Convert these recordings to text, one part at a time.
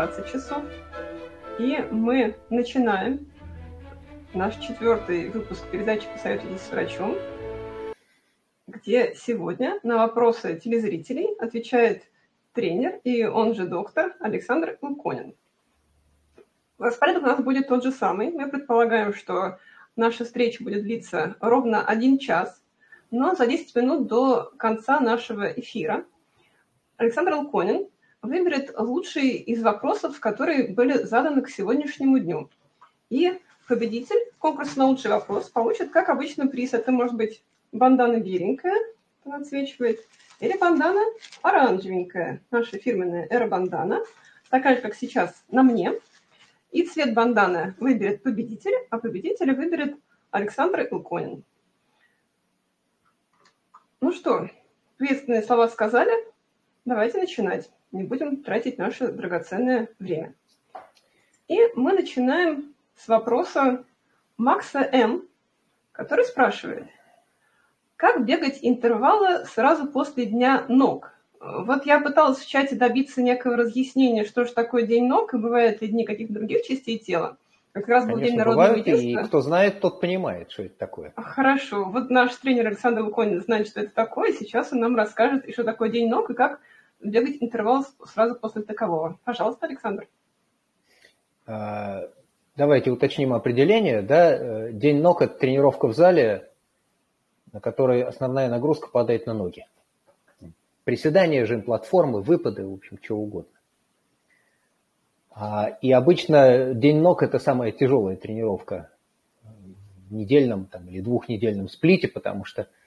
Москве 20 часов. И мы начинаем наш четвертый выпуск передачи «Посоветуйтесь с врачом», где сегодня на вопросы телезрителей отвечает тренер и он же доктор Александр Луконин. Распорядок у нас будет тот же самый. Мы предполагаем, что наша встреча будет длиться ровно один час, но за 10 минут до конца нашего эфира Александр Луконин выберет лучшие из вопросов, которые были заданы к сегодняшнему дню. И победитель конкурса на лучший вопрос получит, как обычно, приз. Это может быть бандана беленькая, она отсвечивает, или бандана оранжевенькая, наша фирменная эра-бандана, такая же, как сейчас на мне. И цвет банданы выберет победитель, а победителя выберет Александр Илконин. Ну что, приветственные слова сказали, давайте начинать не будем тратить наше драгоценное время. И мы начинаем с вопроса Макса М., который спрашивает, как бегать интервалы сразу после дня ног? Вот я пыталась в чате добиться некого разъяснения, что же такое день ног, и бывают ли дни каких-то других частей тела. Как раз был День народного бывают, единства. И кто знает, тот понимает, что это такое. Хорошо. Вот наш тренер Александр Луконин знает, что это такое. Сейчас он нам расскажет, и что такое день ног, и как бегать интервал сразу после такового. Пожалуйста, Александр. А, давайте уточним определение. Да? Э, день ног – это тренировка в зале, на которой основная нагрузка падает на ноги. Приседания, жим платформы, выпады, в общем, чего угодно. А, и обычно день ног – это самая тяжелая тренировка в недельном там, или двухнедельном сплите, потому что –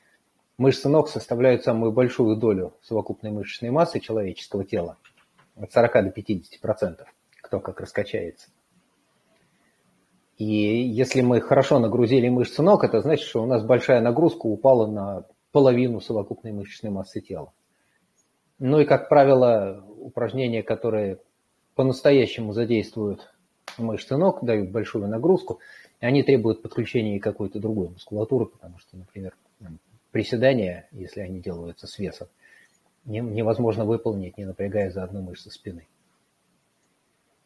Мышцы ног составляют самую большую долю совокупной мышечной массы человеческого тела, от 40 до 50 процентов, кто как раскачается. И если мы хорошо нагрузили мышцы ног, это значит, что у нас большая нагрузка упала на половину совокупной мышечной массы тела. Ну и, как правило, упражнения, которые по-настоящему задействуют мышцы ног, дают большую нагрузку, они требуют подключения какой-то другой мускулатуры, потому что, например, приседания, если они делаются с весом, невозможно выполнить, не напрягая за одну мышцу спины.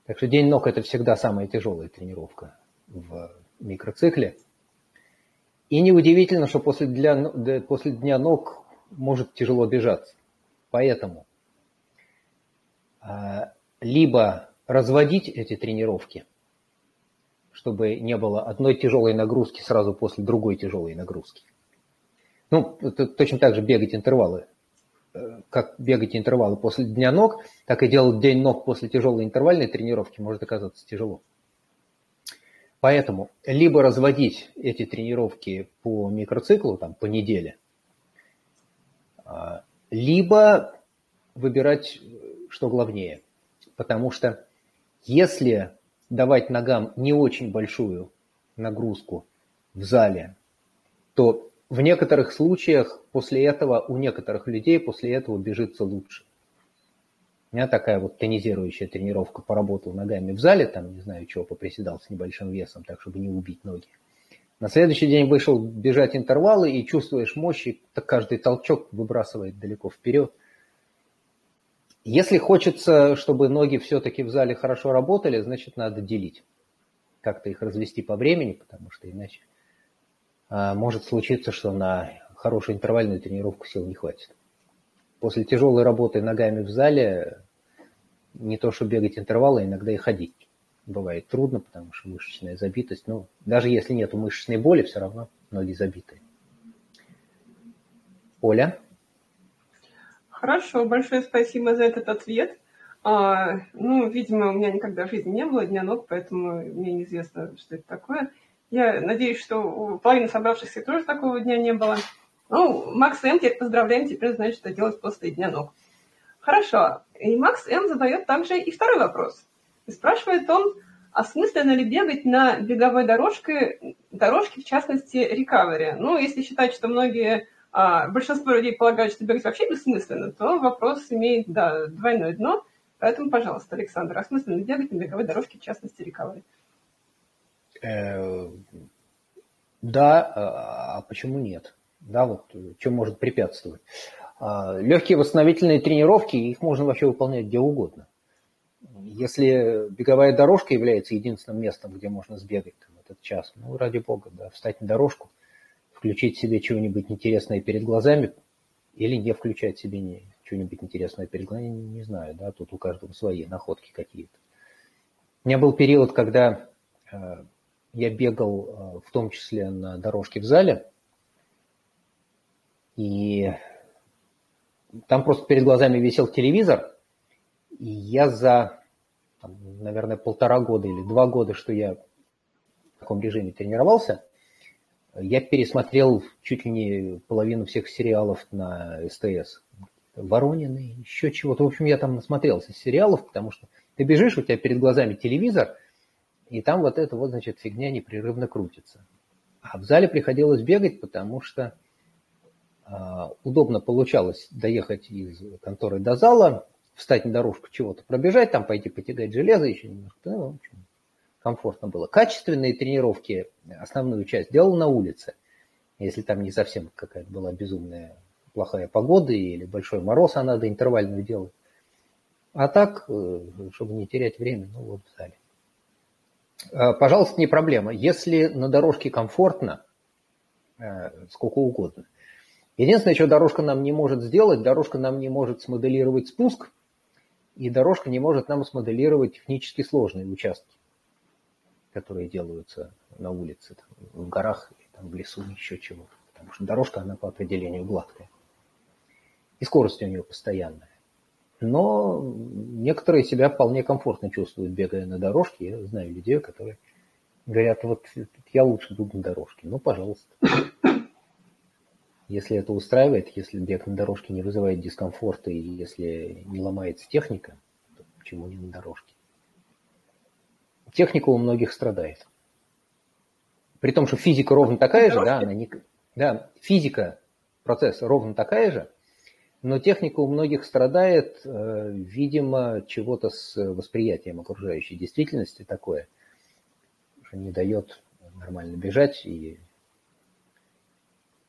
Так что день ног – это всегда самая тяжелая тренировка в микроцикле. И неудивительно, что после, для, после дня ног может тяжело бежаться. Поэтому а, либо разводить эти тренировки, чтобы не было одной тяжелой нагрузки сразу после другой тяжелой нагрузки – ну, точно так же бегать интервалы. Э, как бегать интервалы после дня ног, так и делать день ног после тяжелой интервальной тренировки может оказаться тяжело. Поэтому либо разводить эти тренировки по микроциклу, там, по неделе, а, либо выбирать, что главнее. Потому что если давать ногам не очень большую нагрузку в зале, то в некоторых случаях после этого, у некоторых людей после этого бежится лучше. У меня такая вот тонизирующая тренировка, поработал ногами в зале, там, не знаю, чего, поприседал с небольшим весом, так, чтобы не убить ноги. На следующий день вышел бежать интервалы и чувствуешь мощь, и каждый толчок выбрасывает далеко вперед. Если хочется, чтобы ноги все-таки в зале хорошо работали, значит, надо делить. Как-то их развести по времени, потому что иначе может случиться, что на хорошую интервальную тренировку сил не хватит. После тяжелой работы ногами в зале не то, что бегать интервалы, а иногда и ходить. Бывает трудно, потому что мышечная забитость. Но даже если нет мышечной боли, все равно ноги забиты. Оля? Хорошо, большое спасибо за этот ответ. А, ну, видимо, у меня никогда в жизни не было дня ног, поэтому мне неизвестно, что это такое. Я надеюсь, что у половины собравшихся тоже такого дня не было. Ну, Макс М, теперь поздравляем, теперь знает, что делать после дня ног. Хорошо. И Макс М задает также и второй вопрос. И спрашивает он, осмысленно ли бегать на беговой дорожке, дорожке, в частности, рекавери? Ну, если считать, что многие, а, большинство людей полагают, что бегать вообще бессмысленно, то вопрос имеет, да, двойное дно. Поэтому, пожалуйста, Александр, осмысленно ли бегать на беговой дорожке, в частности, рекавери? Э, да, а, а почему нет? Да, вот что может препятствовать? А, легкие восстановительные тренировки, их можно вообще выполнять где угодно. если беговая дорожка является единственным местом, где можно сбегать в этот час, ну, ради бога, да, встать на дорожку, включить себе чего-нибудь интересное перед глазами или не включать себе не, что-нибудь интересное перед глазами, не, не знаю, да, тут у каждого свои находки какие-то. У меня был период, когда э, я бегал э, в том числе на дорожке в зале, и там просто перед глазами висел телевизор, и я за, там, наверное, полтора года или два года, что я в таком режиме тренировался, я пересмотрел чуть ли не половину всех сериалов на СТС. Воронины, еще чего-то. В общем, я там насмотрелся сериалов, потому что ты бежишь, у тебя перед глазами телевизор, и там вот эта вот, значит, фигня непрерывно крутится. А в зале приходилось бегать, потому что э, удобно получалось доехать из конторы до зала, встать на дорожку чего-то, пробежать, там пойти потягать железо еще немножко. Ну, в общем, комфортно было. Качественные тренировки, основную часть делал на улице, если там не совсем какая-то была безумная плохая погода или большой мороз, а надо интервальную делать. А так, э, чтобы не терять время, ну вот в зале. А, пожалуйста, не проблема. Если на дорожке комфортно, э, сколько угодно. Единственное, что дорожка нам не может сделать, дорожка нам не может смоделировать спуск, и дорожка не может нам смоделировать технически сложные участки, которые делаются на улице, там, в горах, там, в лесу, еще чего-то. Потому что дорожка, она по определению гладкая. И скорость у нее постоянная. Но некоторые себя вполне комфортно чувствуют, бегая на дорожке. Я знаю людей, которые говорят, вот я лучше буду на дорожке. Ну, пожалуйста. Если это устраивает, если бег на дорожке не вызывает дискомфорта и если не ломается техника, то почему не на дорожке? Техника у многих страдает. При том, что физика ровно такая же, да, она не... Да, физика процесса ровно такая же, но техника у многих страдает, э, видимо, чего-то с восприятием окружающей действительности такое, что не дает нормально бежать, и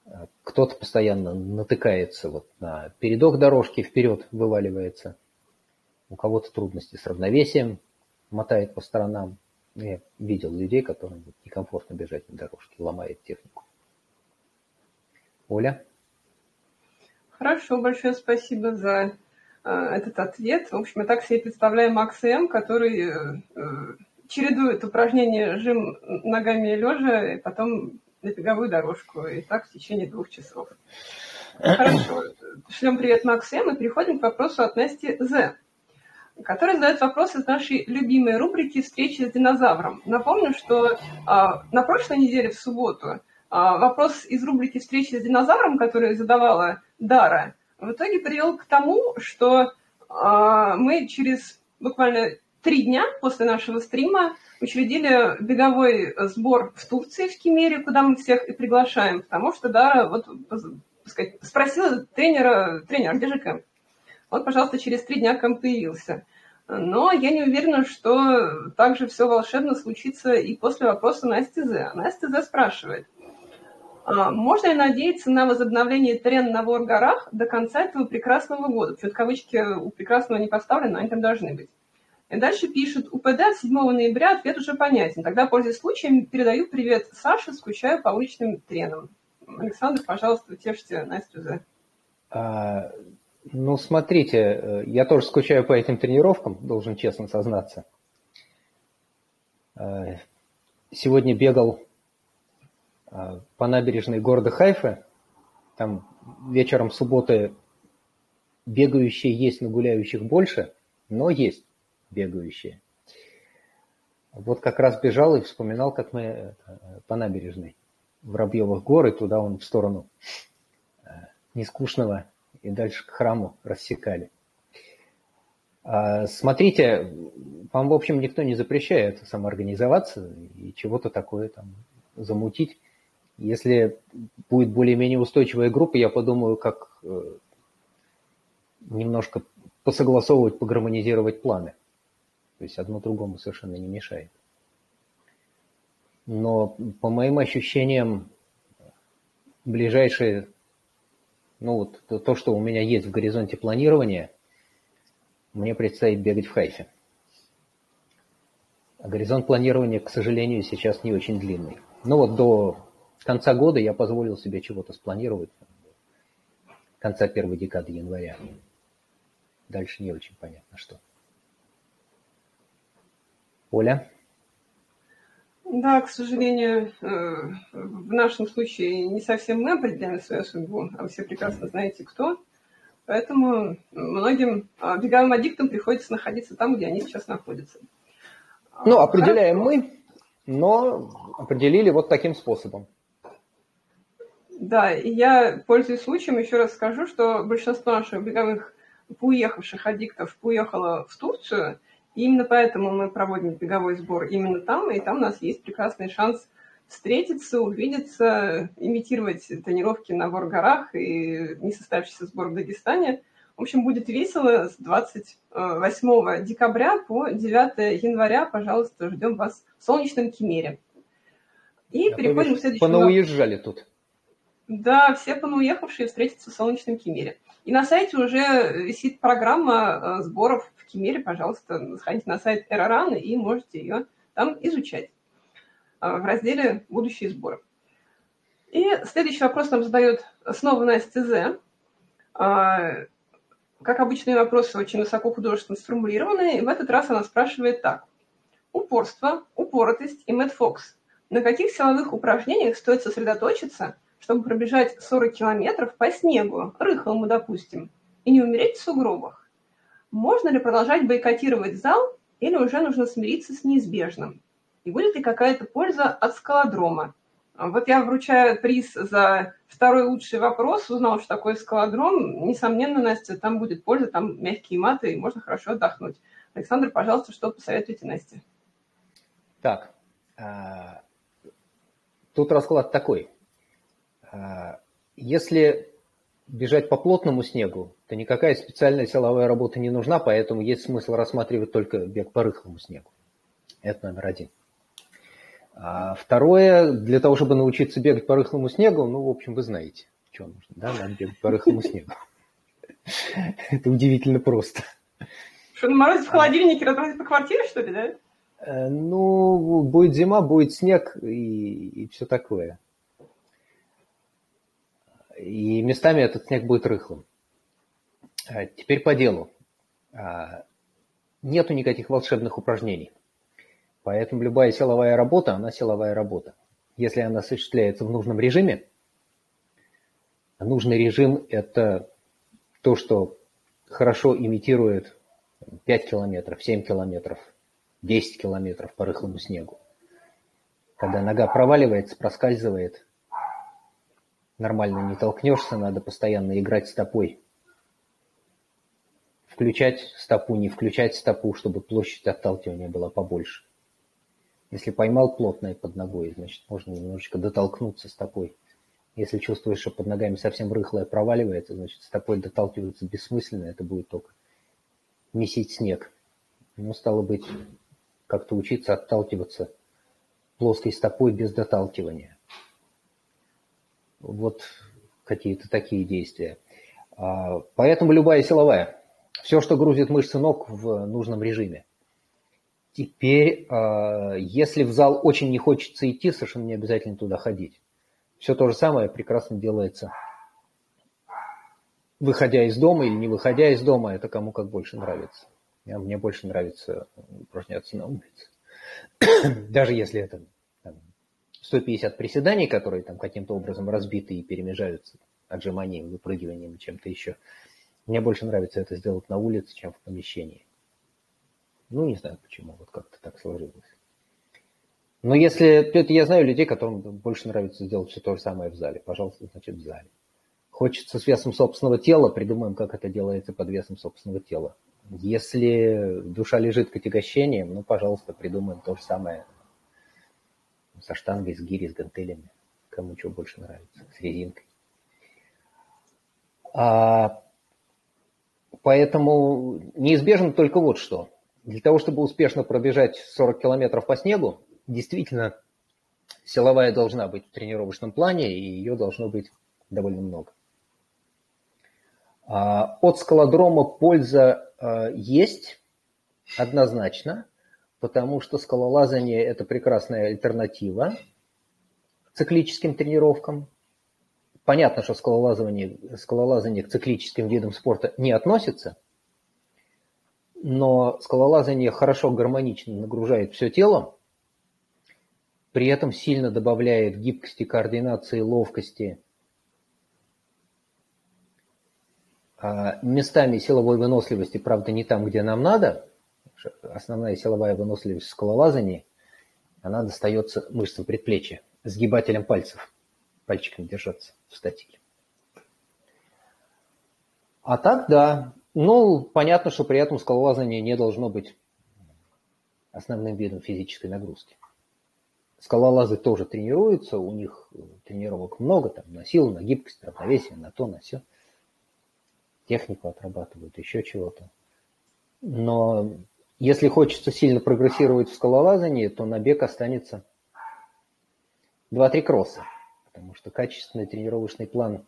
э, кто-то постоянно натыкается вот на передок дорожки, вперед вываливается, у кого-то трудности с равновесием, мотает по сторонам. Я видел людей, которым некомфортно бежать на дорожке, ломает технику. Оля? Хорошо, большое спасибо за э, этот ответ. В общем, я так себе представляю Макс М, который э, э, чередует упражнения жим ногами лежа и потом на беговую дорожку. И так в течение двух часов. Хорошо. Шлем привет Макс М и переходим к вопросу от Насти З который задает вопрос из нашей любимой рубрики «Встречи с динозавром». Напомню, что а, на прошлой неделе в субботу а, вопрос из рубрики «Встречи с динозавром», который задавала Дара, в итоге привел к тому, что а, мы через буквально три дня после нашего стрима учредили беговой сбор в Турции, в Кемере, куда мы всех и приглашаем, потому что Дара вот, сказать, спросила тренера, тренер, где же Кэм? Вот, пожалуйста, через три дня Кэм появился. Но я не уверена, что так же все волшебно случится и после вопроса Насти З. Настя З спрашивает – можно ли надеяться на возобновление трен на Вор-горах до конца этого прекрасного года? Почему кавычки у прекрасного не поставлены, они там должны быть. И дальше пишет, УПД 7 ноября ответ уже понятен. Тогда, пользуясь случаем, передаю привет Саше, скучаю по уличным тренам. Александр, пожалуйста, утешьте Настю за. А, ну, смотрите, э, я тоже скучаю по этим тренировкам, должен честно сознаться. А, сегодня бегал а, по набережной города Хайфа. Там вечером субботы бегающие есть, но гуляющих больше, но есть бегающие. Вот как раз бежал и вспоминал, как мы э, по набережной Воробьевых гор, и туда он в сторону э, Нескучного и дальше к храму рассекали. А, смотрите, вам, в общем, никто не запрещает самоорганизоваться и чего-то такое там замутить. Если будет более-менее устойчивая группа, я подумаю, как э, немножко посогласовывать, погромонизировать планы. То есть одно другому совершенно не мешает. Но по моим ощущениям, ближайшие, ну вот то, что у меня есть в горизонте планирования, мне предстоит бегать в Хайфе. А горизонт планирования, к сожалению, сейчас не очень длинный. Ну вот до конца года я позволил себе чего-то спланировать. Конца первой декады января. Дальше не очень понятно, что. Оля? Да, к сожалению, э, в нашем случае не совсем мы определяем свою судьбу, а вы все прекрасно знаете, кто. Поэтому многим а, беговым аддиктам приходится находиться там, где они сейчас находятся. Ну, определяем Хорошо. мы, но определили вот таким способом. Да, и я, пользуясь случаем, еще раз скажу, что большинство наших беговых уехавших аддиктов уехало в Турцию, и именно поэтому мы проводим беговой сбор именно там, и там у нас есть прекрасный шанс встретиться, увидеться, имитировать тренировки на Горгорах и несостоявшийся сбор в Дагестане. В общем, будет весело с 28 декабря по 9 января. Пожалуйста, ждем вас в солнечном Кемере. И а переходим к следующему. Понауезжали тут. Да, все понауехавшие встретятся в солнечном Кемере. И на сайте уже висит программа э, сборов в Кемере. Пожалуйста, сходите на сайт Эроран и можете ее там изучать э, в разделе «Будущие сборы». И следующий вопрос нам задает снова Настя З. А, как обычные вопросы очень высоко художественно сформулированы. И в этот раз она спрашивает так. Упорство, упоротость и Мэтт Фокс. На каких силовых упражнениях стоит сосредоточиться – чтобы пробежать 40 километров по снегу, рыхлому, допустим, и не умереть в сугробах? Можно ли продолжать бойкотировать зал или уже нужно смириться с неизбежным? И будет ли какая-то польза от скалодрома? Вот я вручаю приз за второй лучший вопрос, узнал, что такое скалодром. Несомненно, Настя, там будет польза, там мягкие маты, и можно хорошо отдохнуть. Александр, пожалуйста, что посоветуете Насте? Так, а, тут расклад такой. А, если бежать по плотному снегу, то никакая специальная силовая работа не нужна, поэтому есть смысл рассматривать только бег по рыхлому снегу. Это номер один. А второе, для того, чтобы научиться бегать по рыхлому снегу, ну, в общем, вы знаете, что нужно, да, надо бегать по рыхлому снегу. Это удивительно просто. Что, наморозить в холодильнике, разморозить по квартире, что ли, да? Э, ну, будет зима, будет снег и, и все такое и местами этот снег будет рыхлым. А теперь по делу. А, нету никаких волшебных упражнений. Поэтому любая силовая работа, она силовая работа. Если она осуществляется в нужном режиме, нужный режим – это то, что хорошо имитирует 5 километров, 7 километров, 10 километров по рыхлому снегу. Когда нога проваливается, проскальзывает, нормально не толкнешься, надо постоянно играть стопой. Включать стопу, не включать стопу, чтобы площадь отталкивания была побольше. Если поймал плотное под ногой, значит, можно немножечко дотолкнуться стопой. Если чувствуешь, что под ногами совсем рыхлое проваливается, значит, стопой доталкиваться бессмысленно, это будет только месить снег. Ну, стало быть, как-то учиться отталкиваться плоской стопой без доталкивания. Вот какие-то такие действия. А, поэтому любая силовая. Все, что грузит мышцы ног в нужном режиме. Теперь, а, если в зал очень не хочется идти, совершенно не обязательно туда ходить. Все то же самое прекрасно делается, выходя из дома или не выходя из дома, это кому как больше нравится. Мне больше нравится упражняться на улице. Даже если это 150 приседаний, которые там каким-то образом разбиты и перемежаются отжиманием, выпрыгиванием, чем-то еще. Мне больше нравится это сделать на улице, чем в помещении. Ну, не знаю почему, вот как-то так сложилось. Но если, это я знаю людей, которым больше нравится сделать все то же самое в зале. Пожалуйста, значит, в зале. Хочется с весом собственного тела, придумаем, как это делается под весом собственного тела. Если душа лежит к отягощениям, ну, пожалуйста, придумаем то же самое со штангой, с гири, с гантелями, кому что больше нравится, с резинкой. А, поэтому неизбежно только вот что. Для того, чтобы успешно пробежать 40 километров по снегу, действительно силовая должна быть в тренировочном плане, и ее должно быть довольно много. А, от скалодрома польза а, есть однозначно – потому что скалолазание – это прекрасная альтернатива циклическим тренировкам. Понятно, что скалолазание, скалолазание к циклическим видам спорта не относится, но скалолазание хорошо гармонично нагружает все тело, при этом сильно добавляет гибкости, координации, ловкости, а местами силовой выносливости, правда, не там, где нам надо. Основная силовая выносливость в скалолазании, она достается мышцам предплечья, сгибателям пальцев, пальчиками держаться в статике. А так, да, ну, понятно, что при этом скалолазание не должно быть основным видом физической нагрузки. Скалолазы тоже тренируются, у них тренировок много, там, на силу, на гибкость, равновесие, на то, на все. Технику отрабатывают, еще чего-то. Но если хочется сильно прогрессировать в скалолазании, то на бег останется 2-3 кросса, потому что качественный тренировочный план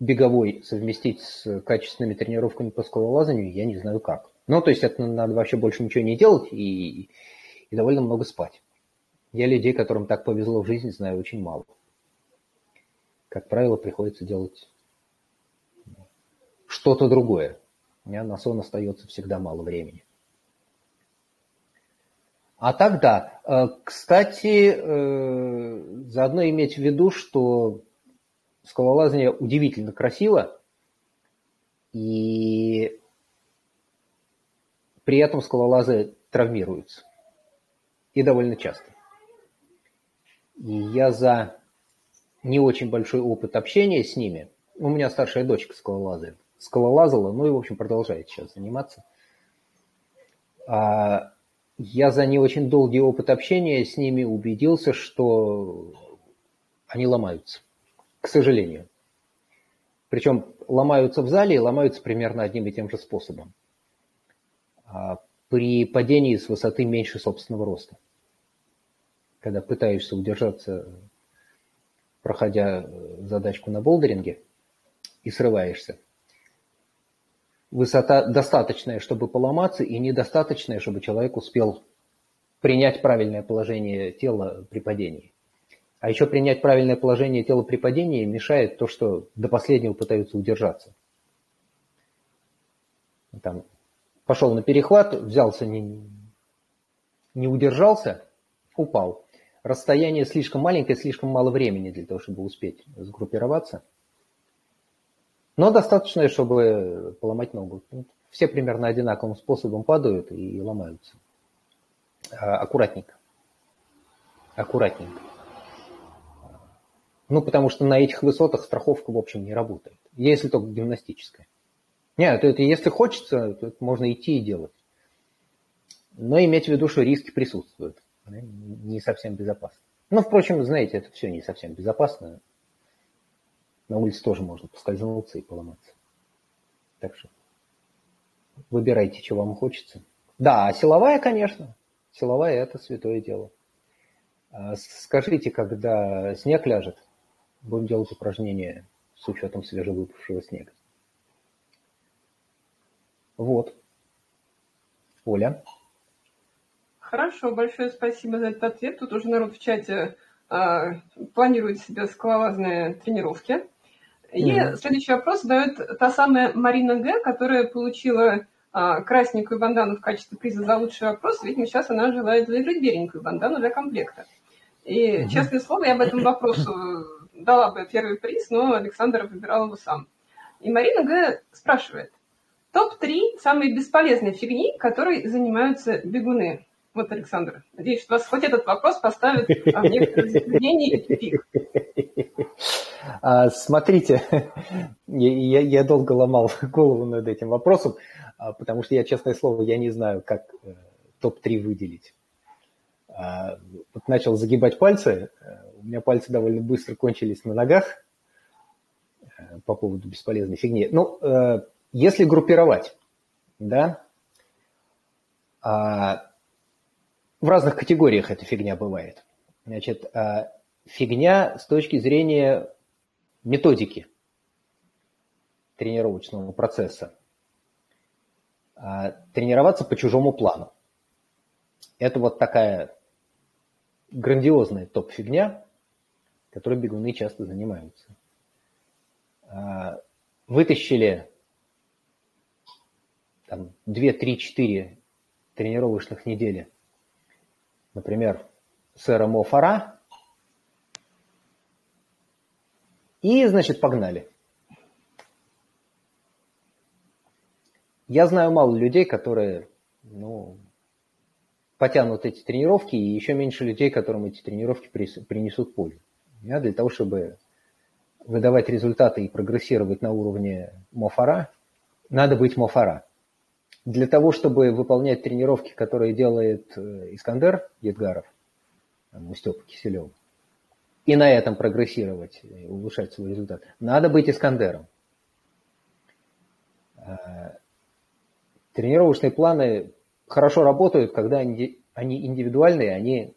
беговой совместить с качественными тренировками по скалолазанию, я не знаю как. Ну, то есть это надо вообще больше ничего не делать и, и довольно много спать. Я людей, которым так повезло в жизни, знаю очень мало. Как правило, приходится делать что-то другое. У меня на сон остается всегда мало времени. А тогда, э, кстати, э, заодно иметь в виду, что скалолазание удивительно красиво, и при этом скалолазы травмируются. И довольно часто. И я за не очень большой опыт общения с ними, у меня старшая дочка скалолазает, скалолазала, ну и, в общем, продолжает сейчас заниматься. А я за не очень долгий опыт общения с ними убедился, что они ломаются, к сожалению. Причем ломаются в зале и ломаются примерно одним и тем же способом. А при падении с высоты меньше собственного роста когда пытаешься удержаться, проходя э, задачку на болдеринге, и срываешься. Высота достаточная, чтобы поломаться, и недостаточная, чтобы человек успел принять правильное положение тела при падении. А еще принять правильное положение тела при падении мешает то, что до последнего пытаются удержаться. Там, пошел на перехват, взялся, не, не удержался, упал расстояние слишком маленькое, слишком мало времени для того, чтобы успеть сгруппироваться. Но достаточно, чтобы поломать ногу. Все примерно одинаковым способом падают и ломаются. А, аккуратненько. Аккуратненько. Ну, потому что на этих высотах страховка, в общем, не работает. Если только гимнастическая. Нет, это, если хочется, то это можно идти и делать. Но иметь в виду, что риски присутствуют не совсем безопасно. Но, впрочем, знаете, это все не совсем безопасно. На улице тоже можно поскользнуться и поломаться. Так что выбирайте, чего вам хочется. Да, а силовая, конечно. Силовая – это святое дело. А скажите, когда снег ляжет, будем делать упражнения с учетом свежевыпавшего снега. Вот. Оля. Хорошо, большое спасибо за этот ответ. Тут уже народ в чате а, планирует себе скалолазные тренировки. И mm-hmm. следующий вопрос задает та самая Марина Г., которая получила а, красненькую бандану в качестве приза за лучший вопрос. Видимо, сейчас она желает выиграть беленькую бандану для комплекта. И, mm-hmm. честное слово, я об этом вопросу дала бы первый приз, но Александр выбирал его сам. И Марина Г. спрашивает. Топ-3 самой бесполезной фигни, которой занимаются бегуны. Вот, Александр, надеюсь, что вас хоть этот вопрос поставит в некоторое затруднение и тупик. А, смотрите, я, долго ломал голову над этим вопросом, а, потому что я, честное слово, я не знаю, как э, топ-3 выделить. А, начал загибать пальцы, э, у меня пальцы довольно быстро кончились на ногах э, по поводу бесполезной фигни. Ну, если группировать, да, в разных категориях эта фигня бывает. Значит, а, фигня с точки зрения методики тренировочного процесса. А, тренироваться по чужому плану. Это вот такая грандиозная топ-фигня, которой бегуны часто занимаются. А, вытащили там, 2, 3, 4 тренировочных недели, например, сэра Мо Фара, и, значит, погнали. Я знаю мало людей, которые ну, потянут эти тренировки, и еще меньше людей, которым эти тренировки принесут пользу. Да, для того, чтобы выдавать результаты и прогрессировать на уровне Мофара, надо быть Мофара. Для того, чтобы выполнять тренировки, которые делает э, Искандер Едгаров, у Степа Киселева, и на этом прогрессировать, и улучшать свой результат, надо быть Искандером. Э, тренировочные планы хорошо работают, когда они индивидуальные, они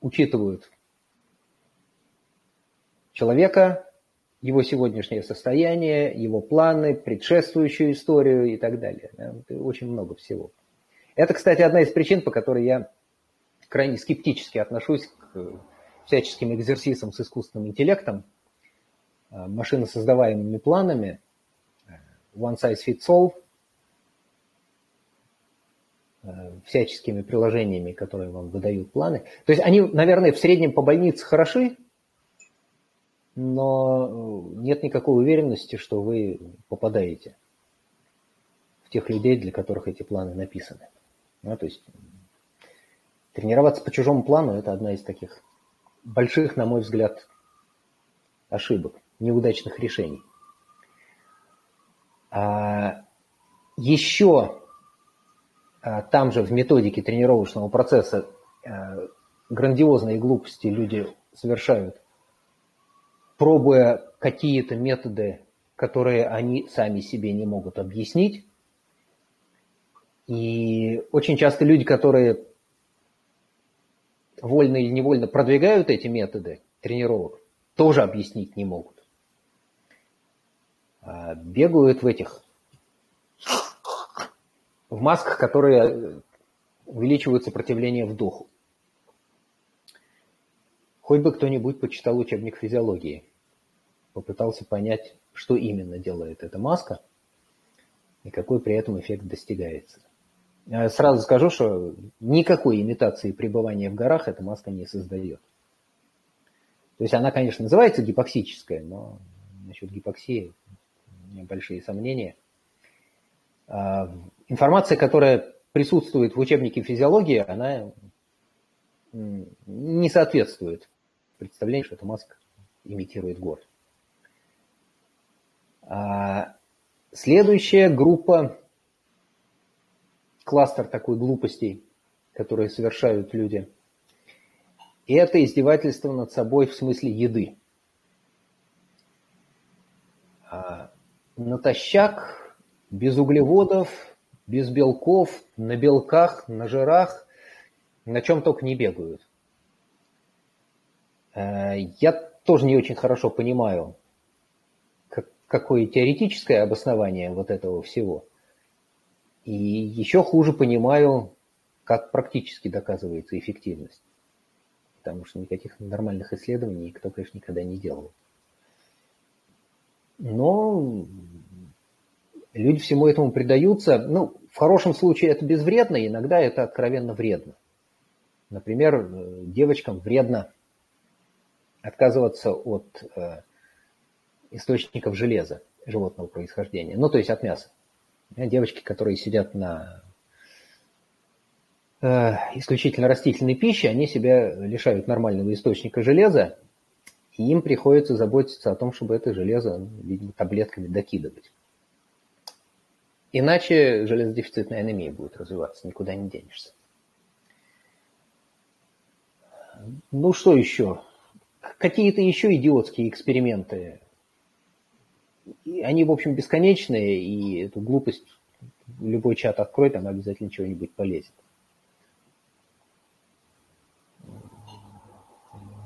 учитывают человека, его сегодняшнее состояние, его планы, предшествующую историю и так далее. Очень много всего. Это, кстати, одна из причин, по которой я крайне скептически отношусь к всяческим экзерсисам с искусственным интеллектом, э, машиносоздаваемыми планами, э, one size fits all, э, всяческими приложениями, которые вам выдают планы. То есть они, наверное, в среднем по больнице хороши, но э, нет никакой уверенности, что вы попадаете в тех людей, для которых эти планы написаны. Ну, то есть тренироваться по чужому плану – это одна из таких больших, на мой взгляд, ошибок, неудачных решений. А еще а, там же в методике тренировочного процесса а, грандиозные глупости люди совершают пробуя какие-то методы, которые они сами себе не могут объяснить. И очень часто люди, которые вольно или невольно продвигают эти методы тренировок, тоже объяснить не могут. А бегают в этих, в масках, которые увеличивают сопротивление вдоху. Хоть бы кто-нибудь почитал учебник физиологии, попытался понять, что именно делает эта маска и какой при этом эффект достигается. Сразу скажу, что никакой имитации пребывания в горах эта маска не создает. То есть она, конечно, называется гипоксическая, но насчет гипоксии у меня большие сомнения. А, информация, которая присутствует в учебнике физиологии, она не соответствует представлению, что эта маска имитирует город. А, следующая группа, кластер такой глупостей, которые совершают люди, это издевательство над собой в смысле еды. А, натощак, без углеводов, без белков, на белках, на жирах, на чем только не бегают. Э, я тоже не очень хорошо понимаю, как, какое теоретическое обоснование вот этого всего. И еще хуже понимаю, как практически доказывается эффективность. Потому что никаких нормальных исследований никто, конечно, никогда не делал. Но люди всему этому предаются. Ну, в хорошем случае это безвредно, иногда это откровенно вредно. Например, э, девочкам вредно отказываться от э, источников железа животного происхождения, ну то есть от мяса. Девочки, которые сидят на э, исключительно растительной пище, они себя лишают нормального источника железа, и им приходится заботиться о том, чтобы это железо, ну, видимо, таблетками докидывать. Иначе железодефицитная анемия будет развиваться, никуда не денешься. Ну что еще? Какие-то еще идиотские эксперименты. И они, в общем, бесконечные, и эту глупость любой чат открой, там обязательно чего-нибудь полезет.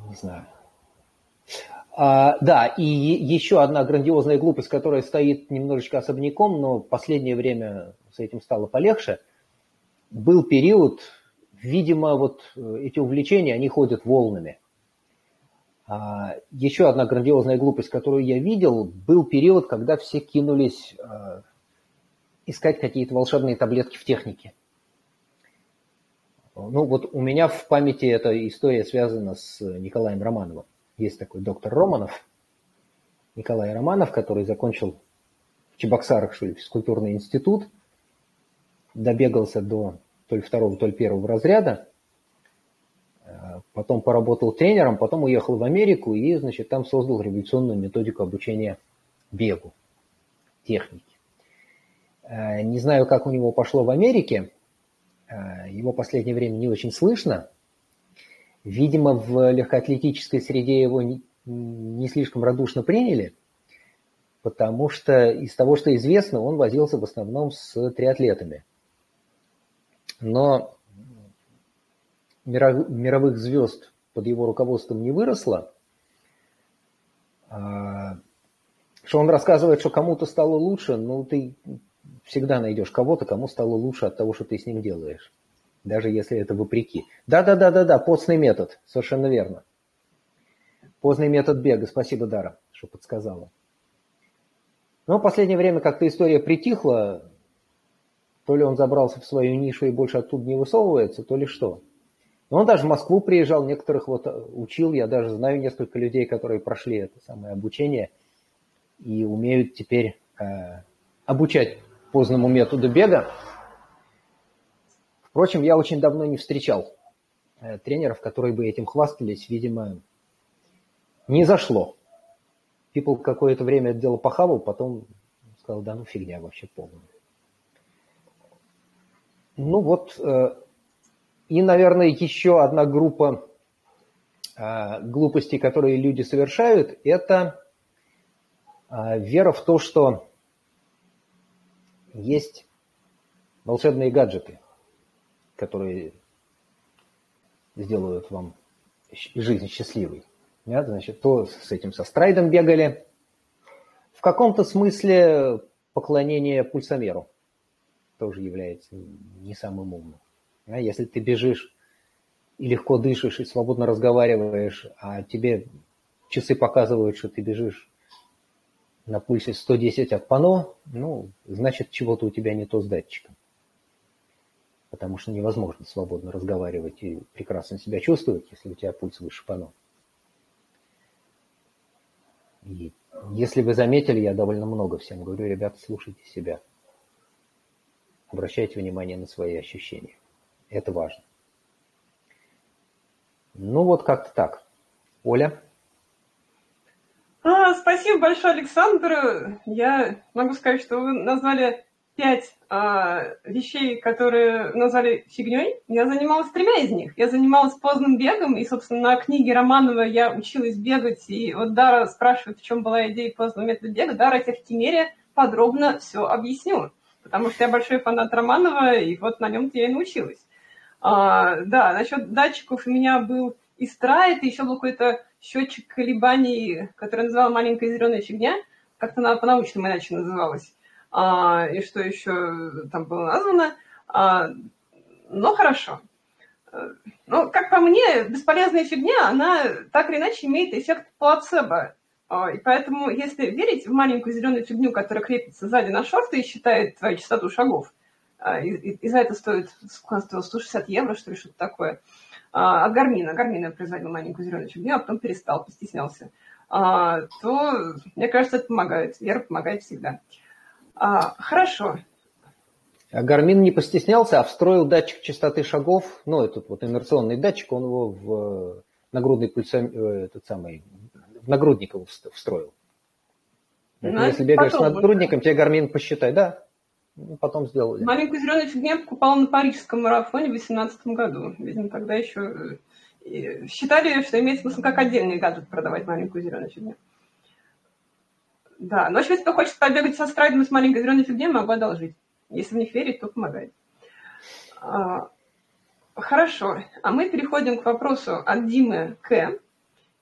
Не знаю. А, да, и еще одна грандиозная глупость, которая стоит немножечко особняком, но в последнее время с этим стало полегче. Был период, видимо, вот эти увлечения, они ходят волнами. А, еще одна грандиозная глупость, которую я видел, был период, когда все кинулись а, искать какие-то волшебные таблетки в технике. Ну вот у меня в памяти эта история связана с Николаем Романовым. Есть такой доктор Романов, Николай Романов, который закончил в Чебоксарах, что ли, физкультурный институт, добегался до то ли второго, то ли первого разряда, потом поработал тренером, потом уехал в Америку и, значит, там создал революционную методику обучения бегу, техники. Э, не знаю, как у него пошло в Америке, э, его последнее время не очень слышно. Видимо, в легкоатлетической среде его не, не слишком радушно приняли, потому что из того, что известно, он возился в основном с триатлетами. Но мировых звезд под его руководством не выросло, а, что он рассказывает, что кому-то стало лучше, ну ты всегда найдешь кого-то, кому стало лучше от того, что ты с ним делаешь. Даже если это вопреки. Да-да-да-да-да, постный метод, совершенно верно. Поздний метод бега, спасибо, Дара, что подсказала. Но в последнее время как-то история притихла, то ли он забрался в свою нишу и больше оттуда не высовывается, то ли что. Но он даже в Москву приезжал, некоторых вот э, учил, я даже знаю несколько людей, которые прошли это самое обучение и умеют теперь э, обучать поздному методу бега. Впрочем, я очень давно не встречал э, тренеров, которые бы этим хвастались, видимо, не зашло. People какое-то время это дело похавал, потом сказал, да ну фигня вообще полная. Ну вот, э, и, наверное, еще одна группа а, глупостей, которые люди совершают, это а, вера в то, что есть волшебные гаджеты, которые сделают вам жизнь счастливой. Нет? Значит, то с этим со страйдом бегали. В каком-то смысле поклонение пульсомеру тоже является не самым умным. А если ты бежишь и легко дышишь, и свободно разговариваешь, а тебе часы показывают, что ты бежишь на пульсе 110 от пано, ну, значит, чего-то у тебя не то с датчиком. Потому что невозможно свободно разговаривать и прекрасно себя чувствовать, если у тебя пульс выше пано. И если вы заметили, я довольно много всем говорю, ребята, слушайте себя. Обращайте внимание на свои ощущения. Это важно. Ну вот как-то так. Оля? А, спасибо большое, Александр. Я могу сказать, что вы назвали пять а, вещей, которые назвали фигней. Я занималась тремя из них. Я занималась поздным бегом, и, собственно, на книге Романова я училась бегать. И вот Дара спрашивает, в чем была идея поздного метода бега. Дара, я тебе в Тимере подробно все объясню. Потому что я большой фанат Романова, и вот на нем я и научилась. А, да, насчет датчиков у меня был и страйт, и еще был какой-то счетчик колебаний, который называл маленькая зеленая фигня, как-то она по-научному иначе называлась. А, и что еще там было названо. А, но хорошо. Ну, как по мне, бесполезная фигня, она так или иначе имеет эффект плацебо. А, и поэтому, если верить в маленькую зеленую фигню, которая крепится сзади на шорты и считает твою частоту шагов, и, и, и за это стоит, сколько стоило, 160 евро, что ли, что-то такое. А, от Гармина. Гармина производил маленькую зеленую фигню, а потом перестал, постеснялся. А, то, мне кажется, это помогает. Вера помогает всегда. А, хорошо. А Гармин не постеснялся, а встроил датчик частоты шагов, ну, этот вот инерционный датчик, он его в нагрудный пульсом, э, этот самый, в нагрудник его встроил. Ну, если бегаешь с нагрудником, тебе Гармин посчитай, да, потом сделали. Маленькую зеленую фигню я покупала на парижском марафоне в 2018 году. Видимо, тогда еще э, считали, что имеет смысл как отдельный гаджет продавать маленькую зеленую фигню. Да, но если кто хочет побегать со страйдом с маленькой зеленой фигней, могу одолжить. Если в них верить, то помогает. А, хорошо, а мы переходим к вопросу от Димы К.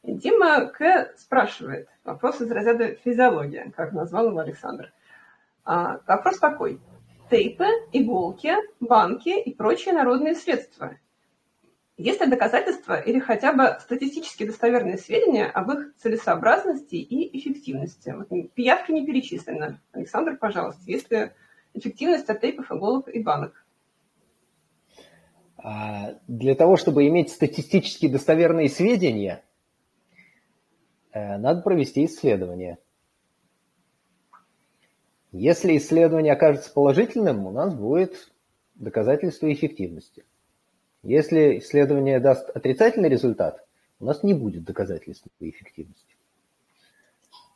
Дима К. спрашивает, вопрос из разряда физиология, как назвал его Александр. А, вопрос такой. Тейпы, иголки, банки и прочие народные средства. Есть ли доказательства или хотя бы статистически достоверные сведения об их целесообразности и эффективности? Вот пиявки не перечислены. Александр, пожалуйста, есть ли эффективность от тейпов, иголок и банок? А, для того, чтобы иметь статистически достоверные сведения, э, надо провести исследование. Если исследование окажется положительным, у нас будет доказательство эффективности. Если исследование даст отрицательный результат, у нас не будет доказательства эффективности.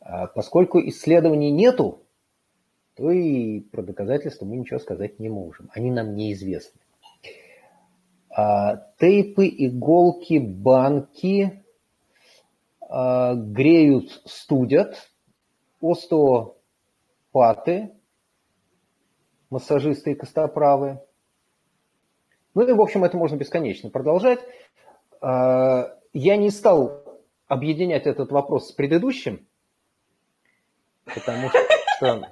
А поскольку исследований нету, то и про доказательства мы ничего сказать не можем. Они нам неизвестны. А, тейпы, иголки, банки а, греют, студят. Остеопаты, массажисты и костоправы – ну и, в общем, это можно бесконечно продолжать. А, я не стал объединять этот вопрос с предыдущим, потому что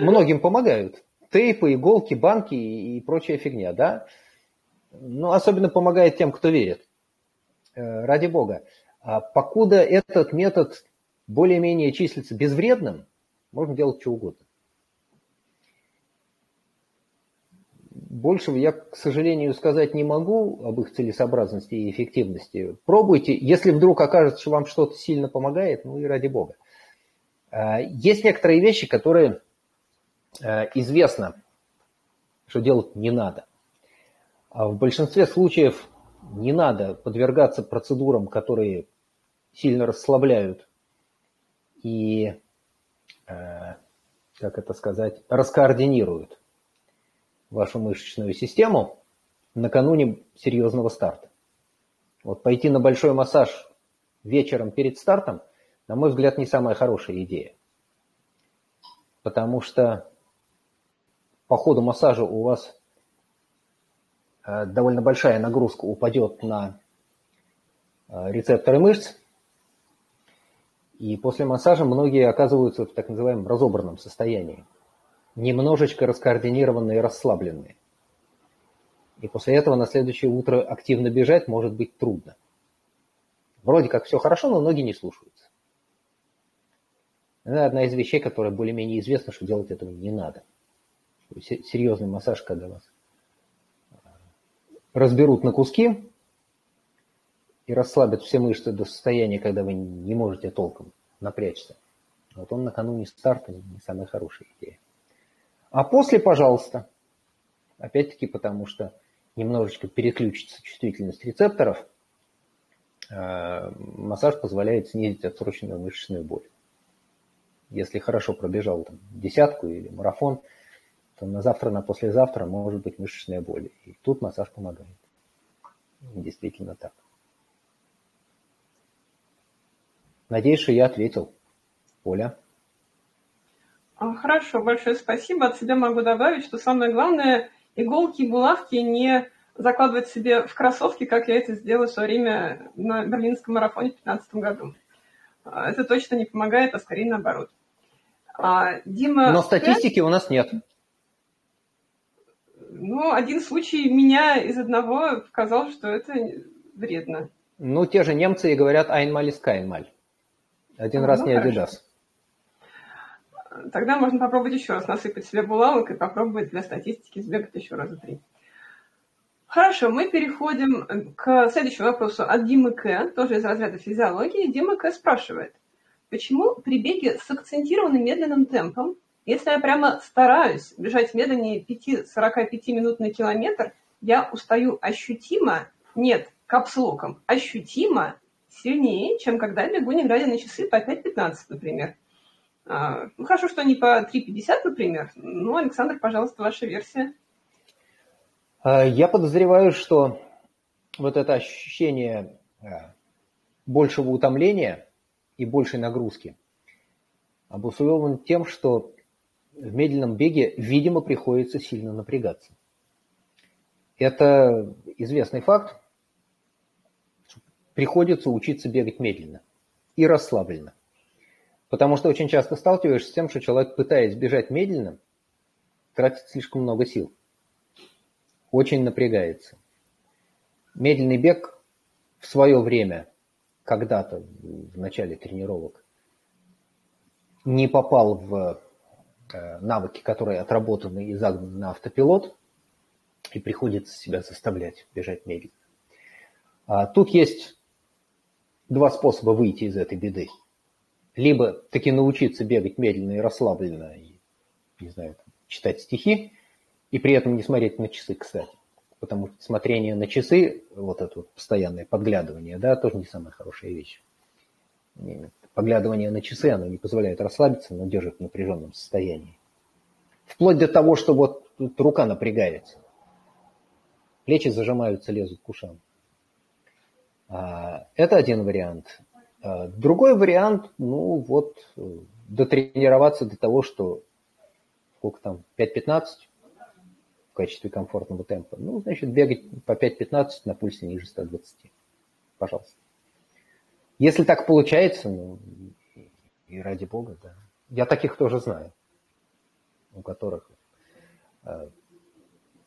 многим помогают. Тейпы, иголки, банки и прочая фигня, да? Но особенно помогает тем, кто верит. Э, ради бога. А покуда этот метод более-менее числится безвредным, можно делать что угодно. Большего я, к сожалению, сказать не могу об их целесообразности и эффективности. Пробуйте. Если вдруг окажется, что вам что-то сильно помогает, ну и ради бога. А, есть некоторые вещи, которые а, известно, что делать не надо. А в большинстве случаев не надо подвергаться процедурам, которые сильно расслабляют и, как это сказать, раскоординируют вашу мышечную систему накануне серьезного старта. Вот пойти на большой массаж вечером перед стартом, на мой взгляд, не самая хорошая идея. Потому что по ходу массажа у вас э, довольно большая нагрузка упадет на э, рецепторы мышц, и после массажа многие оказываются в так называемом разобранном состоянии немножечко раскоординированные и расслабленные. И после этого на следующее утро активно бежать может быть трудно. Вроде как все хорошо, но ноги не слушаются. Это одна из вещей, которая более-менее известна, что делать этого не надо. Серьезный массаж, когда вас разберут на куски и расслабят все мышцы до состояния, когда вы не можете толком напрячься. Вот он накануне старта не самая хорошая идея. А после, пожалуйста. Опять-таки, потому что немножечко переключится чувствительность рецепторов, э, массаж позволяет снизить отсроченную мышечную боль. Если хорошо пробежал там, десятку или марафон, то на завтра, на послезавтра может быть мышечная боль. И тут массаж помогает. Действительно так. Надеюсь, что я ответил. Оля. А, хорошо, большое спасибо. От себя могу добавить, что самое главное, иголки и булавки не закладывать себе в кроссовки, как я это сделала в свое время на Берлинском марафоне в 2015 году. А, это точно не помогает, а скорее наоборот. А, Дима... Но статистики у нас нет. Ну, один случай меня из одного показал, что это вредно. Ну, те же немцы и говорят «Einmal ist keinmal». Один ну, раз не хорошо. Adidas тогда можно попробовать еще раз насыпать себе булавок и попробовать для статистики сбегать еще раза три. Хорошо, мы переходим к следующему вопросу от Димы К, тоже из разряда физиологии. Дима К спрашивает, почему при беге с акцентированным медленным темпом, если я прямо стараюсь бежать медленнее 5-45 минут на километр, я устаю ощутимо, нет, капслоком, ощутимо сильнее, чем когда я бегу, не глядя на часы по 5-15, например. А, ну, хорошо, что не по 3,50, например. Ну, Александр, пожалуйста, ваша версия. А, я подозреваю, что вот это ощущение а, большего утомления и большей нагрузки обусловлен тем, что в медленном беге, видимо, приходится сильно напрягаться. Это известный факт. Приходится учиться бегать медленно и расслабленно. Потому что очень часто сталкиваешься с тем, что человек, пытаясь бежать медленно, тратит слишком много сил. Очень напрягается. медленный бег в свое время, когда-то в начале тренировок, не попал в э, навыки, которые отработаны и загнаны на автопилот, и приходится себя заставлять бежать медленно. А тут есть два способа выйти из этой беды. Либо таки научиться бегать медленно и расслабленно, и, не знаю, читать стихи, и при этом не смотреть на часы, кстати. Потому что смотрение на часы, вот это вот постоянное подглядывание, да, тоже не самая хорошая вещь. Поглядывание на часы, оно не позволяет расслабиться, но держит в напряженном состоянии. Вплоть до того, что вот рука напрягается. Плечи зажимаются, лезут к ушам. А, это один вариант. А, другой вариант, ну вот, дотренироваться до того, что сколько там, 5-15 в качестве комфортного темпа. Ну, значит, бегать по 5-15 на пульсе ниже 120. Пожалуйста. Если так получается, ну, и ради бога, да. Я таких тоже знаю, у которых э,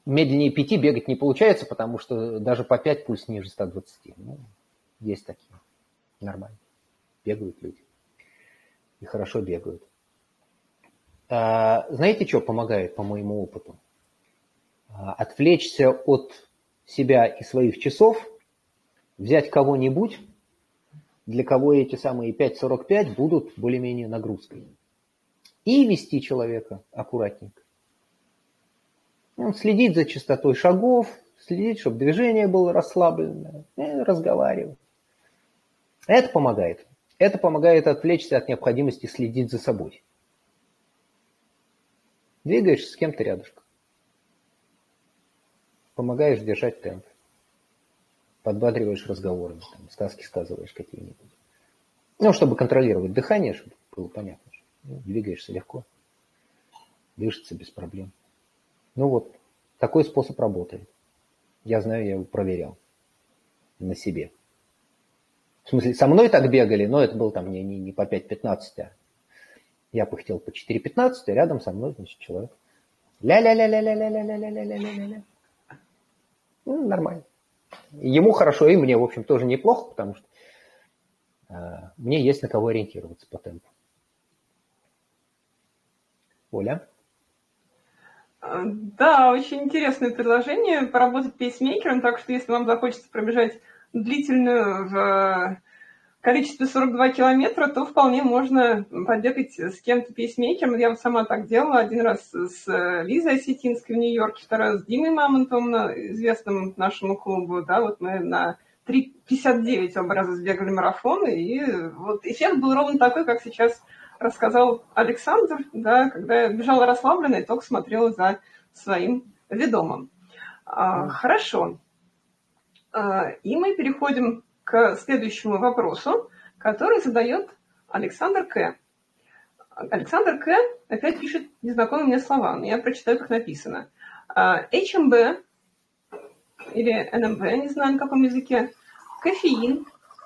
медленнее 5 бегать не получается, потому что даже по 5 пульс ниже 120. Ну, есть такие. Нормально. Бегают люди. И хорошо бегают. А, знаете, что помогает по моему опыту? А, отвлечься от себя и своих часов, взять кого-нибудь, для кого эти самые 5.45 будут более-менее нагрузкой. И вести человека аккуратненько. Ну, следить за частотой шагов, следить, чтобы движение было расслабленное, разговаривать. Это помогает. Это помогает отвлечься от необходимости следить за собой. Двигаешься с кем-то рядышком. Помогаешь держать темп. Подбадриваешь разговорами, там, сказки сказываешь какие-нибудь. Ну, чтобы контролировать дыхание, чтобы было понятно. Ну, двигаешься легко. Дышится без проблем. Ну вот, такой способ работает. Я знаю, я его проверял на себе. В смысле, со мной так бегали, но это был там не, не, не по 5.15, а я пыхтел по 4.15, а рядом со мной, значит, человек. Ля-ля-ля-ля-ля-ля-ля-ля-ля-ля-ля-ля-ля. Ну, нормально. Ему хорошо, и мне, в общем, тоже неплохо, потому что э, мне есть на кого ориентироваться по темпу. Оля? Да, очень интересное предложение поработать пейсмейкером, так что если вам захочется пробежать длительную в количестве 42 километра, то вполне можно побегать с кем-то пейсмейкером. Я сама так делала один раз с Лизой Осетинской в Нью-Йорке, второй раз с Димой Мамонтовым, известным нашему клубу. Да, вот мы на 3.59 оба раза сбегали марафон, и вот эффект был ровно такой, как сейчас рассказал Александр, да, когда я бежала расслабленно и только смотрела за своим ведомым. А, хорошо. А, и мы переходим к следующему вопросу, который задает Александр К. Александр К. опять пишет незнакомые мне слова, но я прочитаю, как написано. HMB а, или НМБ, не знаю на каком языке, кофеин,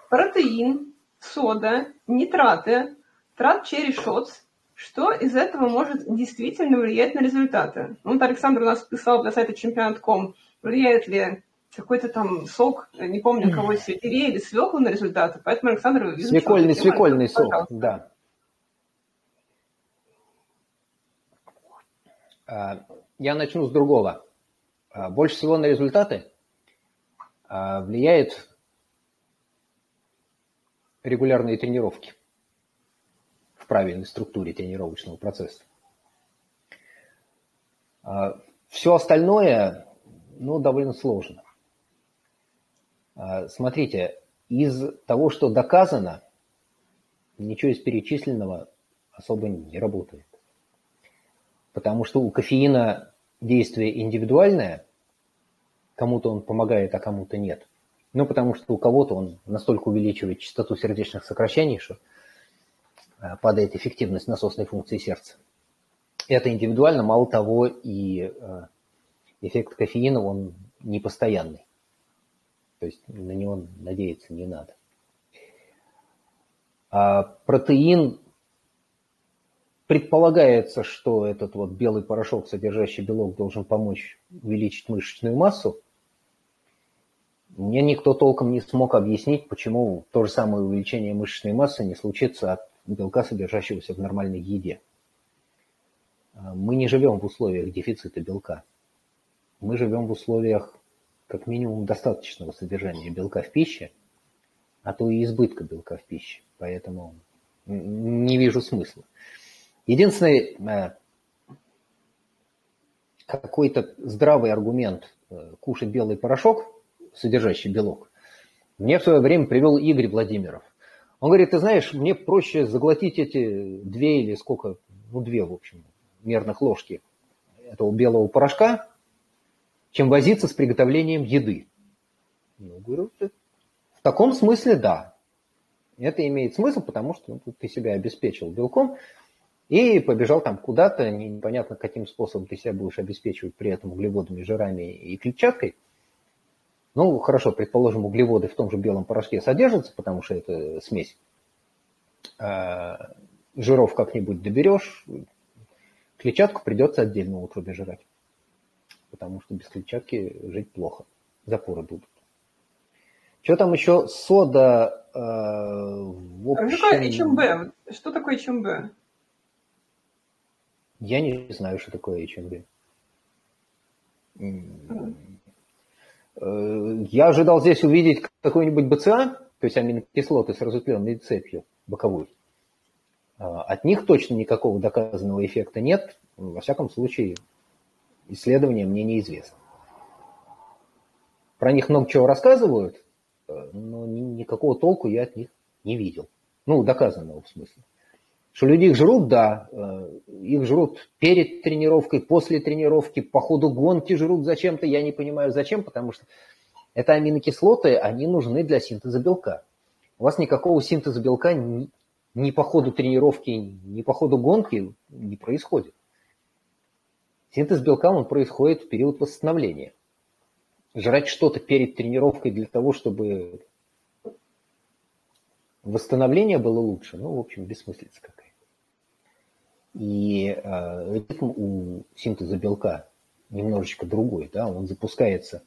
протеин, сода, нитраты, трат черри шотс. Что из этого может действительно влиять на результаты? Вот Александр у нас писал для сайта чемпионат.ком, влияет ли какой-то там сок, не помню, кого из сельдерея или свеклы на результаты, поэтому Александр... Свекольный, свекольный сок, да. А, я начну с другого. А, больше всего на результаты а, влияет регулярные тренировки правильной структуре тренировочного процесса. Все остальное, ну, довольно сложно. А, смотрите, из того, что доказано, ничего из перечисленного особо не работает. Потому что у кофеина действие индивидуальное, кому-то он помогает, а кому-то нет. Ну, потому что у кого-то он настолько увеличивает частоту сердечных сокращений, что а, падает эффективность насосной функции сердца. Это индивидуально, мало того, и а, эффект кофеина, он непостоянный. То есть на него надеяться не надо. А протеин предполагается, что этот вот белый порошок, содержащий белок, должен помочь увеличить мышечную массу. мне никто толком не смог объяснить, почему то же самое увеличение мышечной массы не случится от белка, содержащегося в нормальной еде. А, мы не живем в условиях дефицита белка. Мы живем в условиях как минимум достаточного содержания белка в пище, а то и избытка белка в пище. Поэтому не вижу смысла. Единственный э, какой-то здравый аргумент э, кушать белый порошок, содержащий белок, мне в свое время привел Игорь Владимиров. Он говорит, ты знаешь, мне проще заглотить эти две или сколько, ну две, в общем, мерных ложки этого белого порошка, чем возиться с приготовлением еды. Ну, говорю, в таком смысле да. Это имеет смысл, потому что ну, ты себя обеспечил белком и побежал там куда-то, непонятно каким способом ты себя будешь обеспечивать при этом углеводами, жирами и клетчаткой. Ну, хорошо, предположим, углеводы в том же белом порошке содержатся, потому что это смесь. А, жиров как-нибудь доберешь, клетчатку придется отдельно утробе жрать, потому что без клетчатки жить плохо, запоры будут. Что там еще? Сода э, в общем... А что такое HMB? Что такое HMB? Я не знаю, что такое HMB. Mm. Я ожидал здесь увидеть какой-нибудь БЦА, то есть аминокислоты с разветвленной цепью боковой. А, от них точно никакого доказанного эффекта нет. Во всяком случае, исследования мне неизвестны. Про них много чего рассказывают, э, но никакого толку я от них не видел. Ну, доказанного в смысле. Что люди их жрут, да, э, их жрут перед тренировкой, после тренировки, по ходу гонки жрут зачем-то, я не понимаю зачем, потому что это аминокислоты, они нужны для синтеза белка. У вас никакого синтеза белка ни, ни по ходу тренировки, ни по ходу гонки не происходит. Синтез белка, он происходит в период восстановления. Жрать что-то перед тренировкой для того, чтобы восстановление было лучше, ну, в общем, бессмыслица какая. И э, ритм у синтеза белка немножечко другой, да, он запускается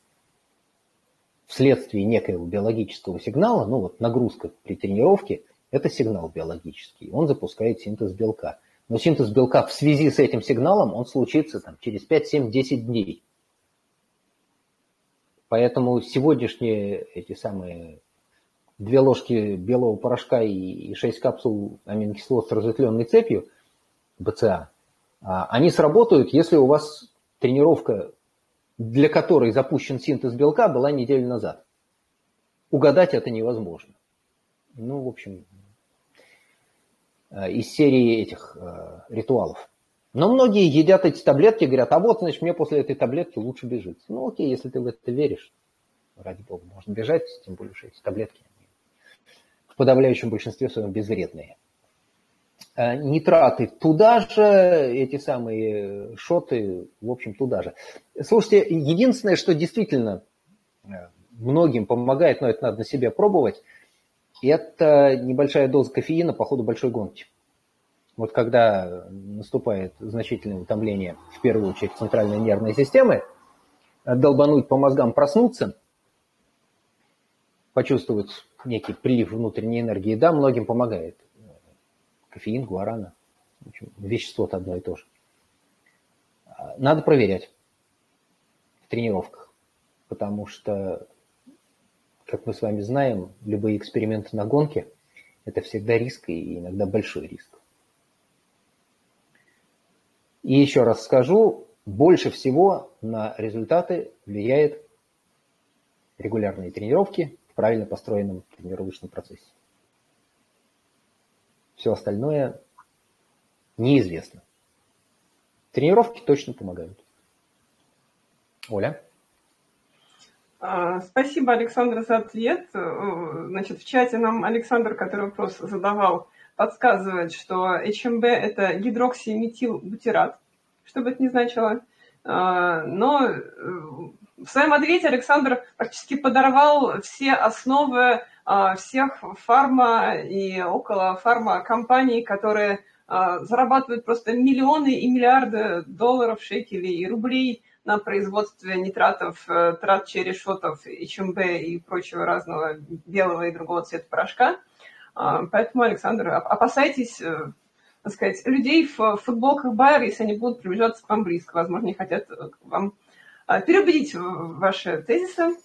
вследствие некоего биологического сигнала, ну вот нагрузка при тренировке – это сигнал биологический, он запускает синтез белка. Но синтез белка в связи с этим сигналом, он случится там, через 5, 7, 10 дней. Поэтому сегодняшние эти самые две ложки белого порошка и 6 капсул аминокислот с разветвленной цепью – БЦА, а, они сработают, если у вас тренировка, для которой запущен синтез белка, была неделю назад. Угадать это невозможно. Ну, в общем, э, из серии этих э, ритуалов. Но многие едят эти таблетки говорят, а вот, значит, мне после этой таблетки лучше бежать. Ну, окей, если ты в это веришь, ради бога, можно бежать, тем более, что эти таблетки в подавляющем большинстве своем безвредные. Э, нитраты туда же, эти самые шоты, в общем, туда же. Слушайте, единственное, что действительно э, многим помогает, но это надо на себе пробовать, это небольшая доза кофеина по ходу большой гонки. Вот когда наступает значительное утомление, в первую очередь, центральной нервной системы, долбануть по мозгам, проснуться, почувствовать некий прилив внутренней энергии, да, многим помогает кофеин, гуарана. Вещество-то одно и то же. А, надо проверять в тренировках, потому что, как мы с вами знаем, любые эксперименты на гонке – это всегда риск и иногда большой риск. И еще раз скажу, больше всего на результаты влияет регулярные тренировки в правильно построенном тренировочном процессе. Все остальное неизвестно. Тренировки точно помогают. Оля? А, спасибо, Александр, за ответ. Э, значит, в чате нам Александр, который вопрос задавал, подсказывает, что HМБ – это гидроксиметилбутират, что бы это ни значило. А, но э, в своем ответе Александр практически подорвал все основы всех фарма и около фарма компаний, которые а, зарабатывают просто миллионы и миллиарды долларов, шекелей и рублей на производстве нитратов, э, трат черешотов, ИЧМБ и прочего разного белого и другого цвета порошка. А, поэтому, Александр, опасайтесь, э, так сказать, людей в футболках Байер, если они будут приближаться к вам близко. Возможно, не хотят вам а, переубедить ваши тезисы.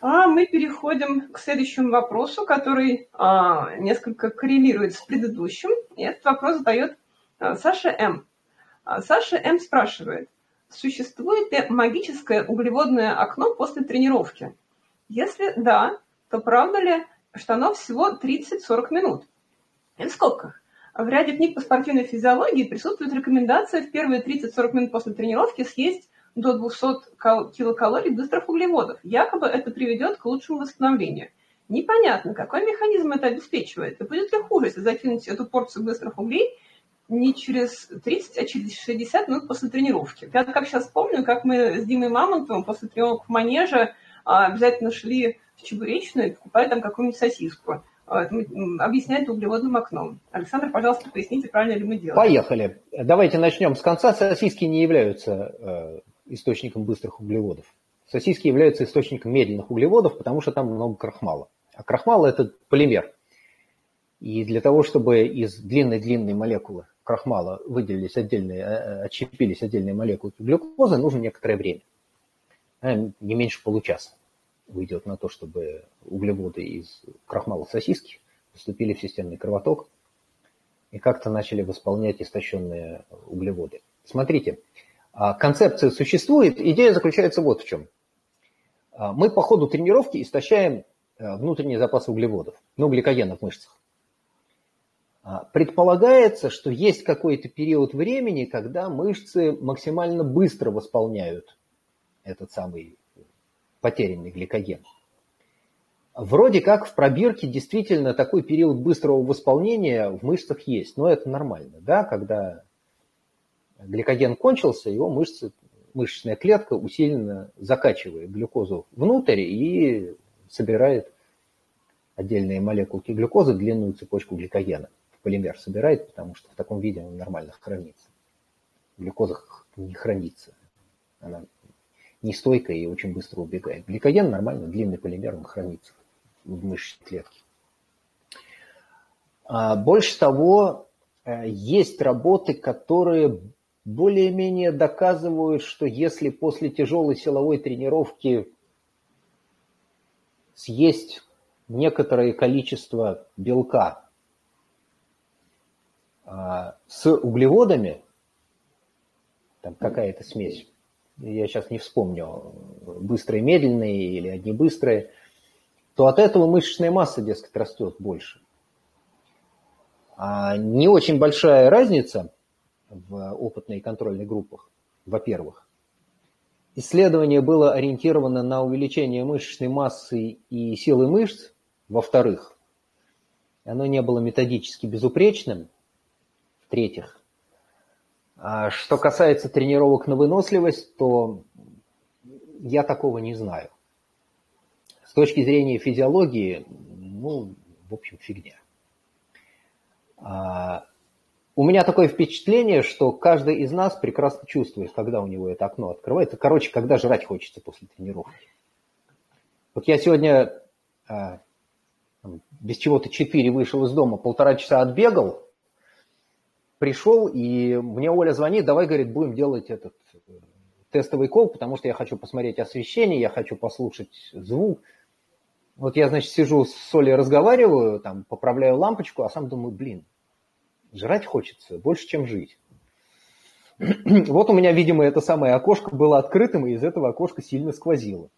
А мы переходим к следующему вопросу, который а, несколько коррелирует с предыдущим. И этот вопрос задает а, Саша М. А, Саша М спрашивает, существует ли магическое углеводное окно после тренировки? Если да, то правда ли, что оно всего 30-40 минут? И в скобках. В ряде книг по спортивной физиологии присутствует рекомендация в первые 30-40 минут после тренировки съесть до 200 килокалорий быстрых углеводов. Якобы это приведет к лучшему восстановлению. Непонятно, какой механизм это обеспечивает. И будет ли хуже, если закинуть эту порцию быстрых углей не через 30, а через 60 минут после тренировки. Я как сейчас помню, как мы с Димой Мамонтовым после тренировок в манеже а, обязательно шли в Чебуречную и покупали там какую-нибудь сосиску. Объяснять углеводным окном. Александр, пожалуйста, поясните, правильно ли мы делаем. Поехали. Давайте начнем с конца. Сосиски не являются э, источником быстрых углеводов. Сосиски являются источником медленных углеводов, потому что там много крахмала. А крахмал – это полимер. И для того, чтобы из длинной-длинной молекулы крахмала выделились отдельные, э, э, отщепились отдельные молекулы глюкозы, нужно некоторое время. Э, не меньше получаса уйдет на то, чтобы углеводы из крахмала сосиски поступили в системный кровоток и как-то начали восполнять истощенные углеводы. Смотрите, концепция существует, идея заключается вот в чем. А, мы по ходу тренировки истощаем э, внутренний запас углеводов, ну, гликогена в мышцах. А, предполагается, что есть какой-то период времени, когда мышцы максимально быстро восполняют этот самый потерянный гликоген. Вроде как в пробирке действительно такой период быстрого восполнения в мышцах есть, но это нормально, да, когда гликоген кончился, его мышцы, мышечная клетка усиленно закачивает глюкозу внутрь и собирает отдельные молекулки глюкозы, длинную цепочку гликогена. В полимер собирает, потому что в таком виде он нормально хранится. Глюкоза не хранится. Она нестойкая и очень быстро убегает. Гликоген нормально, длинный полимер, он хранится в мышечной клетке. А больше того, э, есть работы, которые более-менее доказывают, что если после тяжелой силовой тренировки съесть некоторое количество белка а, с углеводами, там какая-то смесь, я сейчас не вспомню, быстрые, медленные или одни быстрые, то от этого мышечная масса, дескать, растет больше. А не очень большая разница в опытной и контрольной группах, во-первых. Исследование было ориентировано на увеличение мышечной массы и силы мышц, во-вторых. Оно не было методически безупречным, в-третьих. А что касается тренировок на выносливость, то я такого не знаю. С точки зрения физиологии, ну, в общем, фигня. У меня такое впечатление, что каждый из нас прекрасно чувствует, когда у него это окно открывается. Короче, когда жрать хочется после тренировки. Вот я сегодня а, без чего-то 4 вышел из дома, полтора часа отбегал, пришел, и мне Оля звонит, давай, говорит, будем делать этот э, тестовый кол, потому что я хочу посмотреть освещение, я хочу послушать звук. Вот я, значит, сижу с Олей, разговариваю, там, поправляю лампочку, а сам думаю, блин, Жрать хочется больше, чем жить. Вот у меня, видимо, это самое окошко было открытым, и из этого окошка сильно сквозило.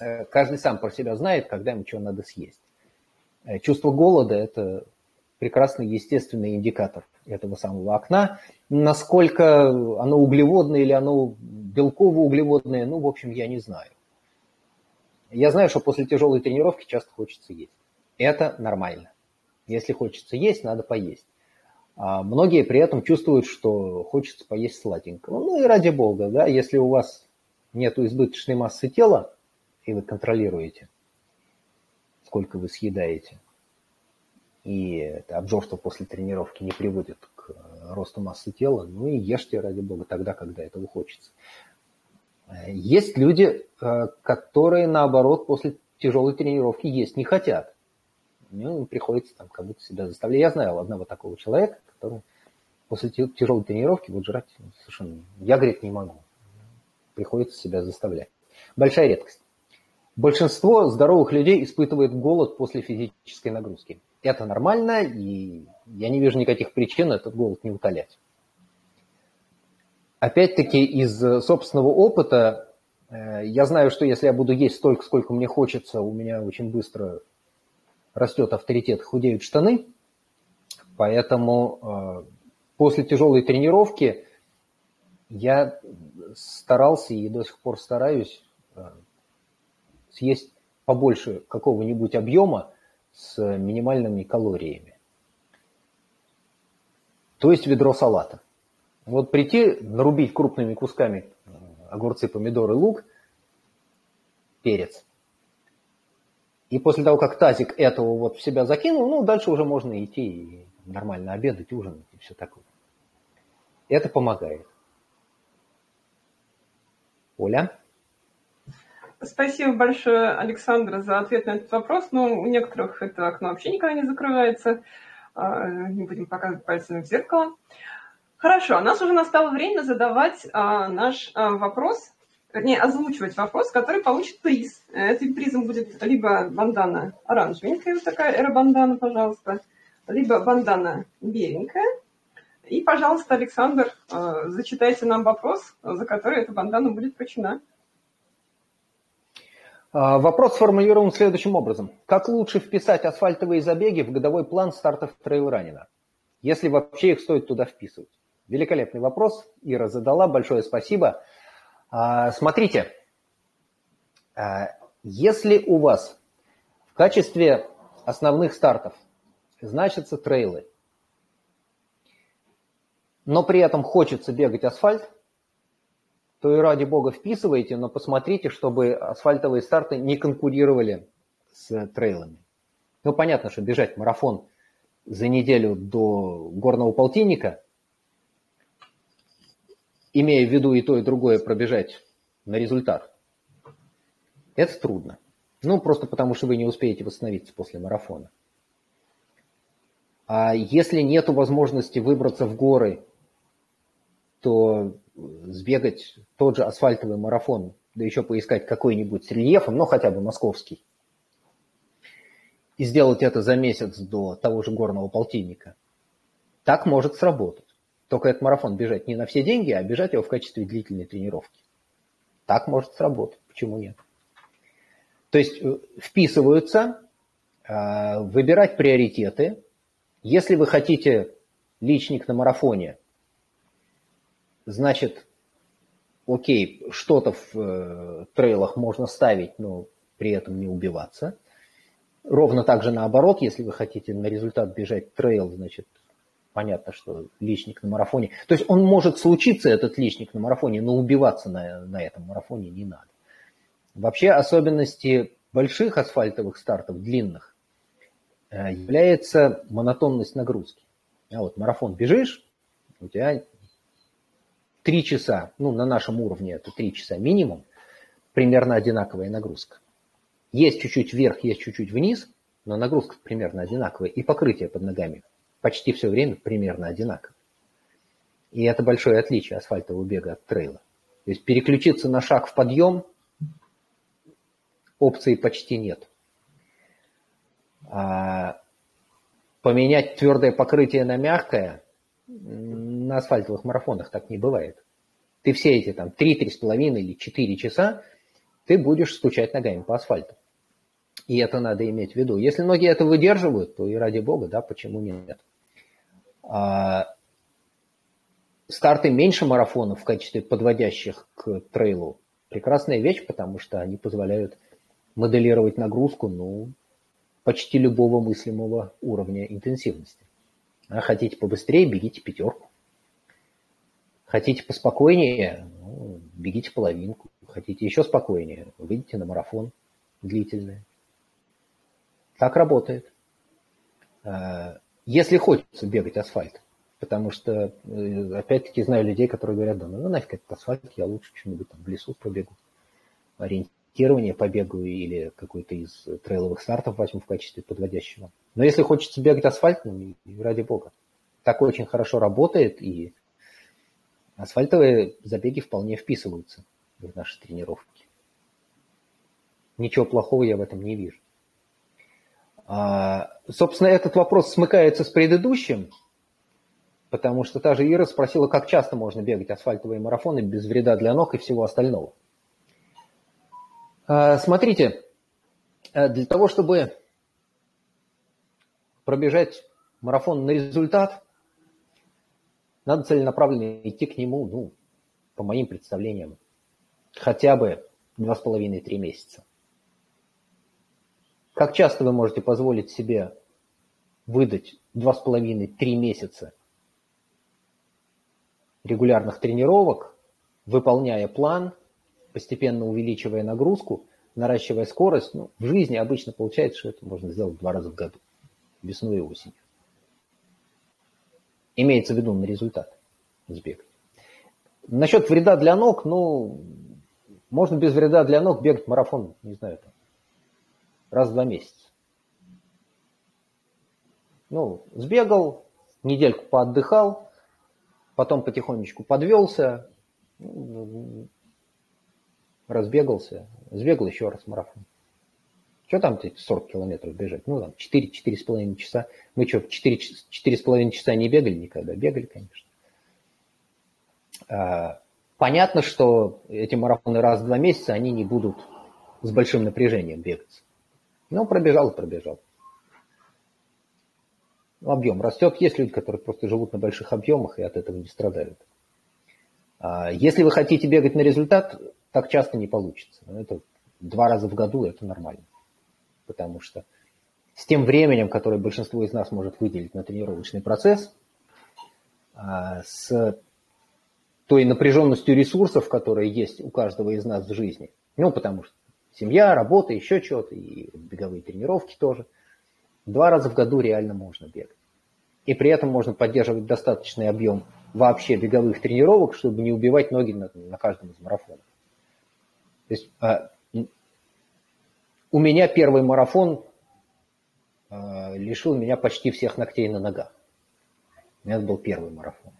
Э, каждый сам про себя знает, когда ему что надо съесть. Э, чувство голода – это прекрасный естественный индикатор этого самого окна. Насколько оно углеводное или оно белково-углеводное, ну, в общем, я не знаю. Я знаю, что после тяжелой тренировки часто хочется есть. Это нормально. Если хочется есть, надо поесть. А многие при этом чувствуют, что хочется поесть сладенького. Ну и ради бога, да, если у вас нет избыточной массы тела, и вы контролируете, сколько вы съедаете, и это обжорство после тренировки не приводит к росту массы тела, ну и ешьте ради бога тогда, когда этого хочется. Есть люди, э, которые, наоборот, после тяжелой тренировки есть не хотят. Ну, приходится там как будто себя заставлять. Я знаю одного такого человека, который после тяжелой тренировки вот жрать совершенно... Я, говорит, не могу. Приходится себя заставлять. Большая редкость. Большинство здоровых людей испытывает голод после физической нагрузки. Это нормально, и я не вижу никаких причин этот голод не утолять. Опять-таки, из собственного опыта э, я знаю, что если я буду есть столько, сколько мне хочется, у меня очень быстро растет авторитет, худеют штаны. Поэтому э, после тяжелой тренировки я старался и до сих пор стараюсь э, съесть побольше какого-нибудь объема с минимальными калориями. То есть ведро салата. Вот прийти, нарубить крупными кусками э, огурцы, помидоры, лук, перец. И после того, как тазик этого вот в себя закинул, ну, дальше уже можно идти и нормально обедать, ужинать и все такое. Это помогает. Оля? Спасибо большое, Александр, за ответ на этот вопрос. Ну, у некоторых это окно вообще никогда не закрывается. А, не будем показывать пальцами в зеркало. Хорошо, у нас уже настало время задавать а, наш а, вопрос, вернее, озвучивать вопрос, который получит приз. Этим призом будет либо бандана оранжевенькая, вот такая эра-бандана, пожалуйста, либо бандана беленькая. И, пожалуйста, Александр, зачитайте нам вопрос, за который эта бандана будет вручена. А, вопрос сформулирован следующим образом. Как лучше вписать асфальтовые забеги в годовой план стартов трейлранина? Если вообще их стоит туда вписывать? Великолепный вопрос. Ира задала. Большое спасибо. Смотрите, а, если у вас в качестве основных стартов значатся трейлы, но при этом хочется бегать асфальт, то и ради бога вписывайте, но посмотрите, чтобы асфальтовые старты не конкурировали с трейлами. Ну, понятно, что бежать марафон за неделю до горного полтинника, имея в виду и то, и другое пробежать на результат, это трудно. Ну, просто потому что вы не успеете восстановиться после марафона. А если нет возможности выбраться в горы, то сбегать тот же асфальтовый марафон, да еще поискать какой-нибудь с рельефом, ну хотя бы московский, и сделать это за месяц до того же горного полтинника, так может сработать. Только этот марафон бежать не на все деньги, а бежать его в качестве длительной тренировки. Так может сработать. Почему нет? То есть э, вписываются, э, выбирать приоритеты. Если вы хотите личник на марафоне, значит, окей, что-то в э, трейлах можно ставить, но при этом не убиваться. Ровно так же наоборот, если вы хотите на результат бежать трейл, значит, понятно, что личник на марафоне. То есть он может случиться, этот личник на марафоне, но убиваться на, на этом марафоне не надо. Вообще особенности больших асфальтовых стартов, длинных, э, является монотонность нагрузки. А вот марафон бежишь, у тебя три часа, ну, на нашем уровне это три часа минимум, примерно одинаковая нагрузка. Есть чуть-чуть вверх, есть чуть-чуть вниз, но нагрузка примерно одинаковая. И покрытие под ногами почти все время примерно одинаковое. И это большое отличие асфальтового бега от трейла. То есть переключиться на шаг в подъем опции почти нет. А поменять твердое покрытие на мягкое на асфальтовых марафонах так не бывает. Ты все эти там 3-3,5 или 4 часа ты будешь стучать ногами по асфальту. И это надо иметь в виду. Если ноги это выдерживают, то и ради бога, да, почему нет. А, старты меньше марафонов в качестве подводящих к трейлу прекрасная вещь, потому что они позволяют моделировать нагрузку, ну, почти любого мыслимого уровня интенсивности. А хотите побыстрее, бегите пятерку. Хотите поспокойнее, ну, бегите половинку. Хотите еще спокойнее, выйдите на марафон длительный. Так работает. А, если хочется бегать асфальт, Потому что, э, опять-таки, знаю людей, которые говорят, да ну нафиг этот асфальт, я лучше что-нибудь там в лесу побегу, ориентирование побегу или какой-то из трейловых стартов возьму в качестве подводящего. Но если хочется бегать асфальтным, ради бога. Так очень хорошо работает, и асфальтовые забеги вполне вписываются в наши тренировки. Ничего плохого я в этом не вижу. А, собственно, этот вопрос смыкается с предыдущим, потому что та же Ира спросила, как часто можно бегать асфальтовые марафоны без вреда для ног и всего остального. А, смотрите, э, для того, чтобы пробежать марафон на результат, надо целенаправленно идти к нему, ну, по моим представлениям, хотя бы 2,5-3 месяца. Как часто вы можете позволить себе выдать 2,5-3 месяца регулярных тренировок, выполняя план, постепенно увеличивая нагрузку, наращивая скорость. Ну, в жизни обычно получается, что это можно сделать два раза в году, весной и осенью. Имеется в виду на результат сбегать. Насчет вреда для ног, ну, можно без вреда для ног бегать марафон, не знаю, там, раз в два месяца. Ну, сбегал, недельку поотдыхал, потом потихонечку подвелся, разбегался, сбегал еще раз марафон. Что там 40 километров бежать? Ну, там 4-4,5 часа. Мы что, 4-4,5 часа не бегали никогда? Бегали, конечно. А, понятно, что эти марафоны раз в два месяца, они не будут с большим напряжением бегаться. Но пробежал и пробежал. Объем растет. Есть люди, которые просто живут на больших объемах и от этого не страдают. А, если вы хотите бегать на результат, так часто не получится. Это два раза в году это нормально. Потому что с тем временем, которое большинство из нас может выделить на тренировочный процесс, а, с той напряженностью ресурсов, которые есть у каждого из нас в жизни. Ну, потому что семья, работа, еще что-то, и беговые тренировки тоже. Два раза в году реально можно бегать. И при этом можно поддерживать достаточный объем вообще беговых тренировок, чтобы не убивать ноги на, на каждом из марафонов. То есть а, у меня первый марафон а, лишил меня почти всех ногтей на ногах. У меня это был первый марафон.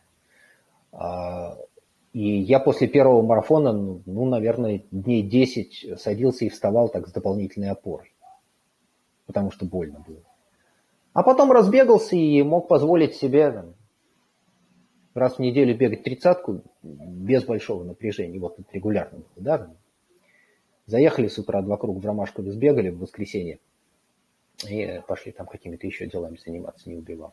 И я после первого марафона, ну, наверное, дней 10 садился и вставал так с дополнительной опорой. Потому что больно было. А потом разбегался и мог позволить себе там, раз в неделю бегать тридцатку без большого напряжения. Вот это регулярно было, да? Заехали с утра два круга в Ромашкове, сбегали в воскресенье и пошли там какими-то еще делами заниматься, не убивал.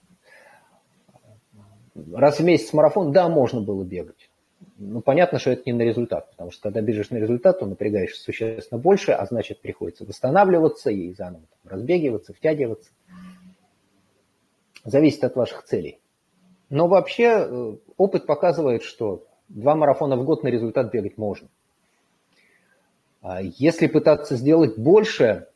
Раз в месяц марафон, да, можно было бегать. Ну, понятно, что это не на результат, потому что когда бежишь на результат, то напрягаешься существенно больше, а значит, приходится восстанавливаться и заново там, разбегиваться, втягиваться. Зависит от ваших целей. Но вообще э, опыт показывает, что два марафона в год на результат бегать можно. А если пытаться сделать больше,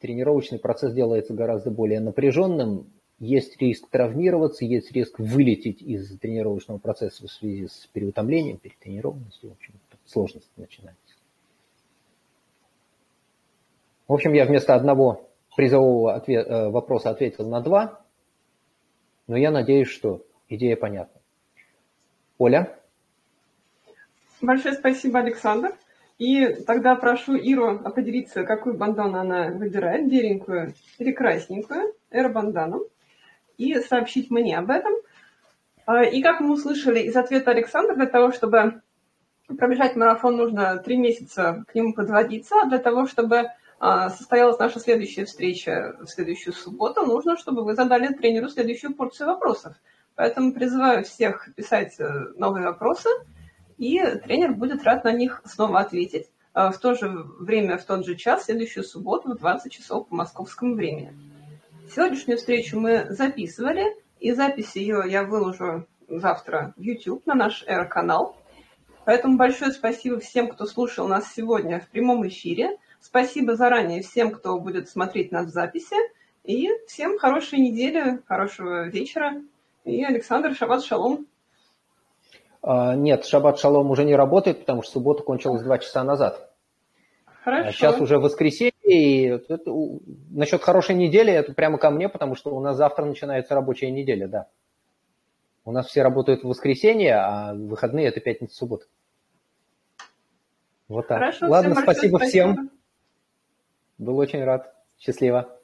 тренировочный процесс делается гораздо более напряженным, есть риск травмироваться, есть риск вылететь из тренировочного процесса в связи с переутомлением, перетренированностью, в общем, сложности начинается. В общем, я вместо одного призового ответ, э, вопроса ответил на два, но я надеюсь, что идея понятна. Оля? Большое спасибо, Александр. И тогда прошу Иру определиться, какую бандану она выбирает, беленькую или красненькую, эро-бандану и сообщить мне об этом. А, и как мы услышали из ответа Александра, для того, чтобы пробежать марафон, нужно три месяца к нему подводиться. А для того, чтобы а, состоялась наша следующая встреча в следующую субботу, нужно, чтобы вы задали тренеру следующую порцию вопросов. Поэтому призываю всех писать э, новые вопросы, и тренер будет рад на них снова ответить в то же время, в тот же час, следующую субботу в 20 часов по московскому времени. Сегодняшнюю встречу мы записывали, и запись ее я выложу завтра в YouTube на наш R-канал. Поэтому большое спасибо всем, кто слушал нас сегодня в прямом эфире. Спасибо заранее всем, кто будет смотреть нас в записи. И всем хорошей недели, хорошего вечера И Александр, шаббат шалом. А, нет, шаббат шалом уже не работает, потому что суббота кончилась два часа назад. Хорошо. А сейчас уже воскресенье, и это, насчет хорошей недели это прямо ко мне, потому что у нас завтра начинается рабочая неделя, да. У нас все работают в воскресенье, а выходные это пятница, суббота. Вот так. Хорошо, Ладно, всем спасибо, спасибо всем. Был очень рад. Счастливо.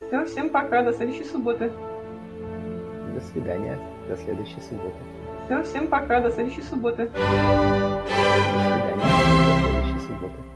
Все, всем пока, до следующей субботы. До свидания, до следующей субботы. Все, всем пока, до следующей субботы. До свидания, до следующей субботы.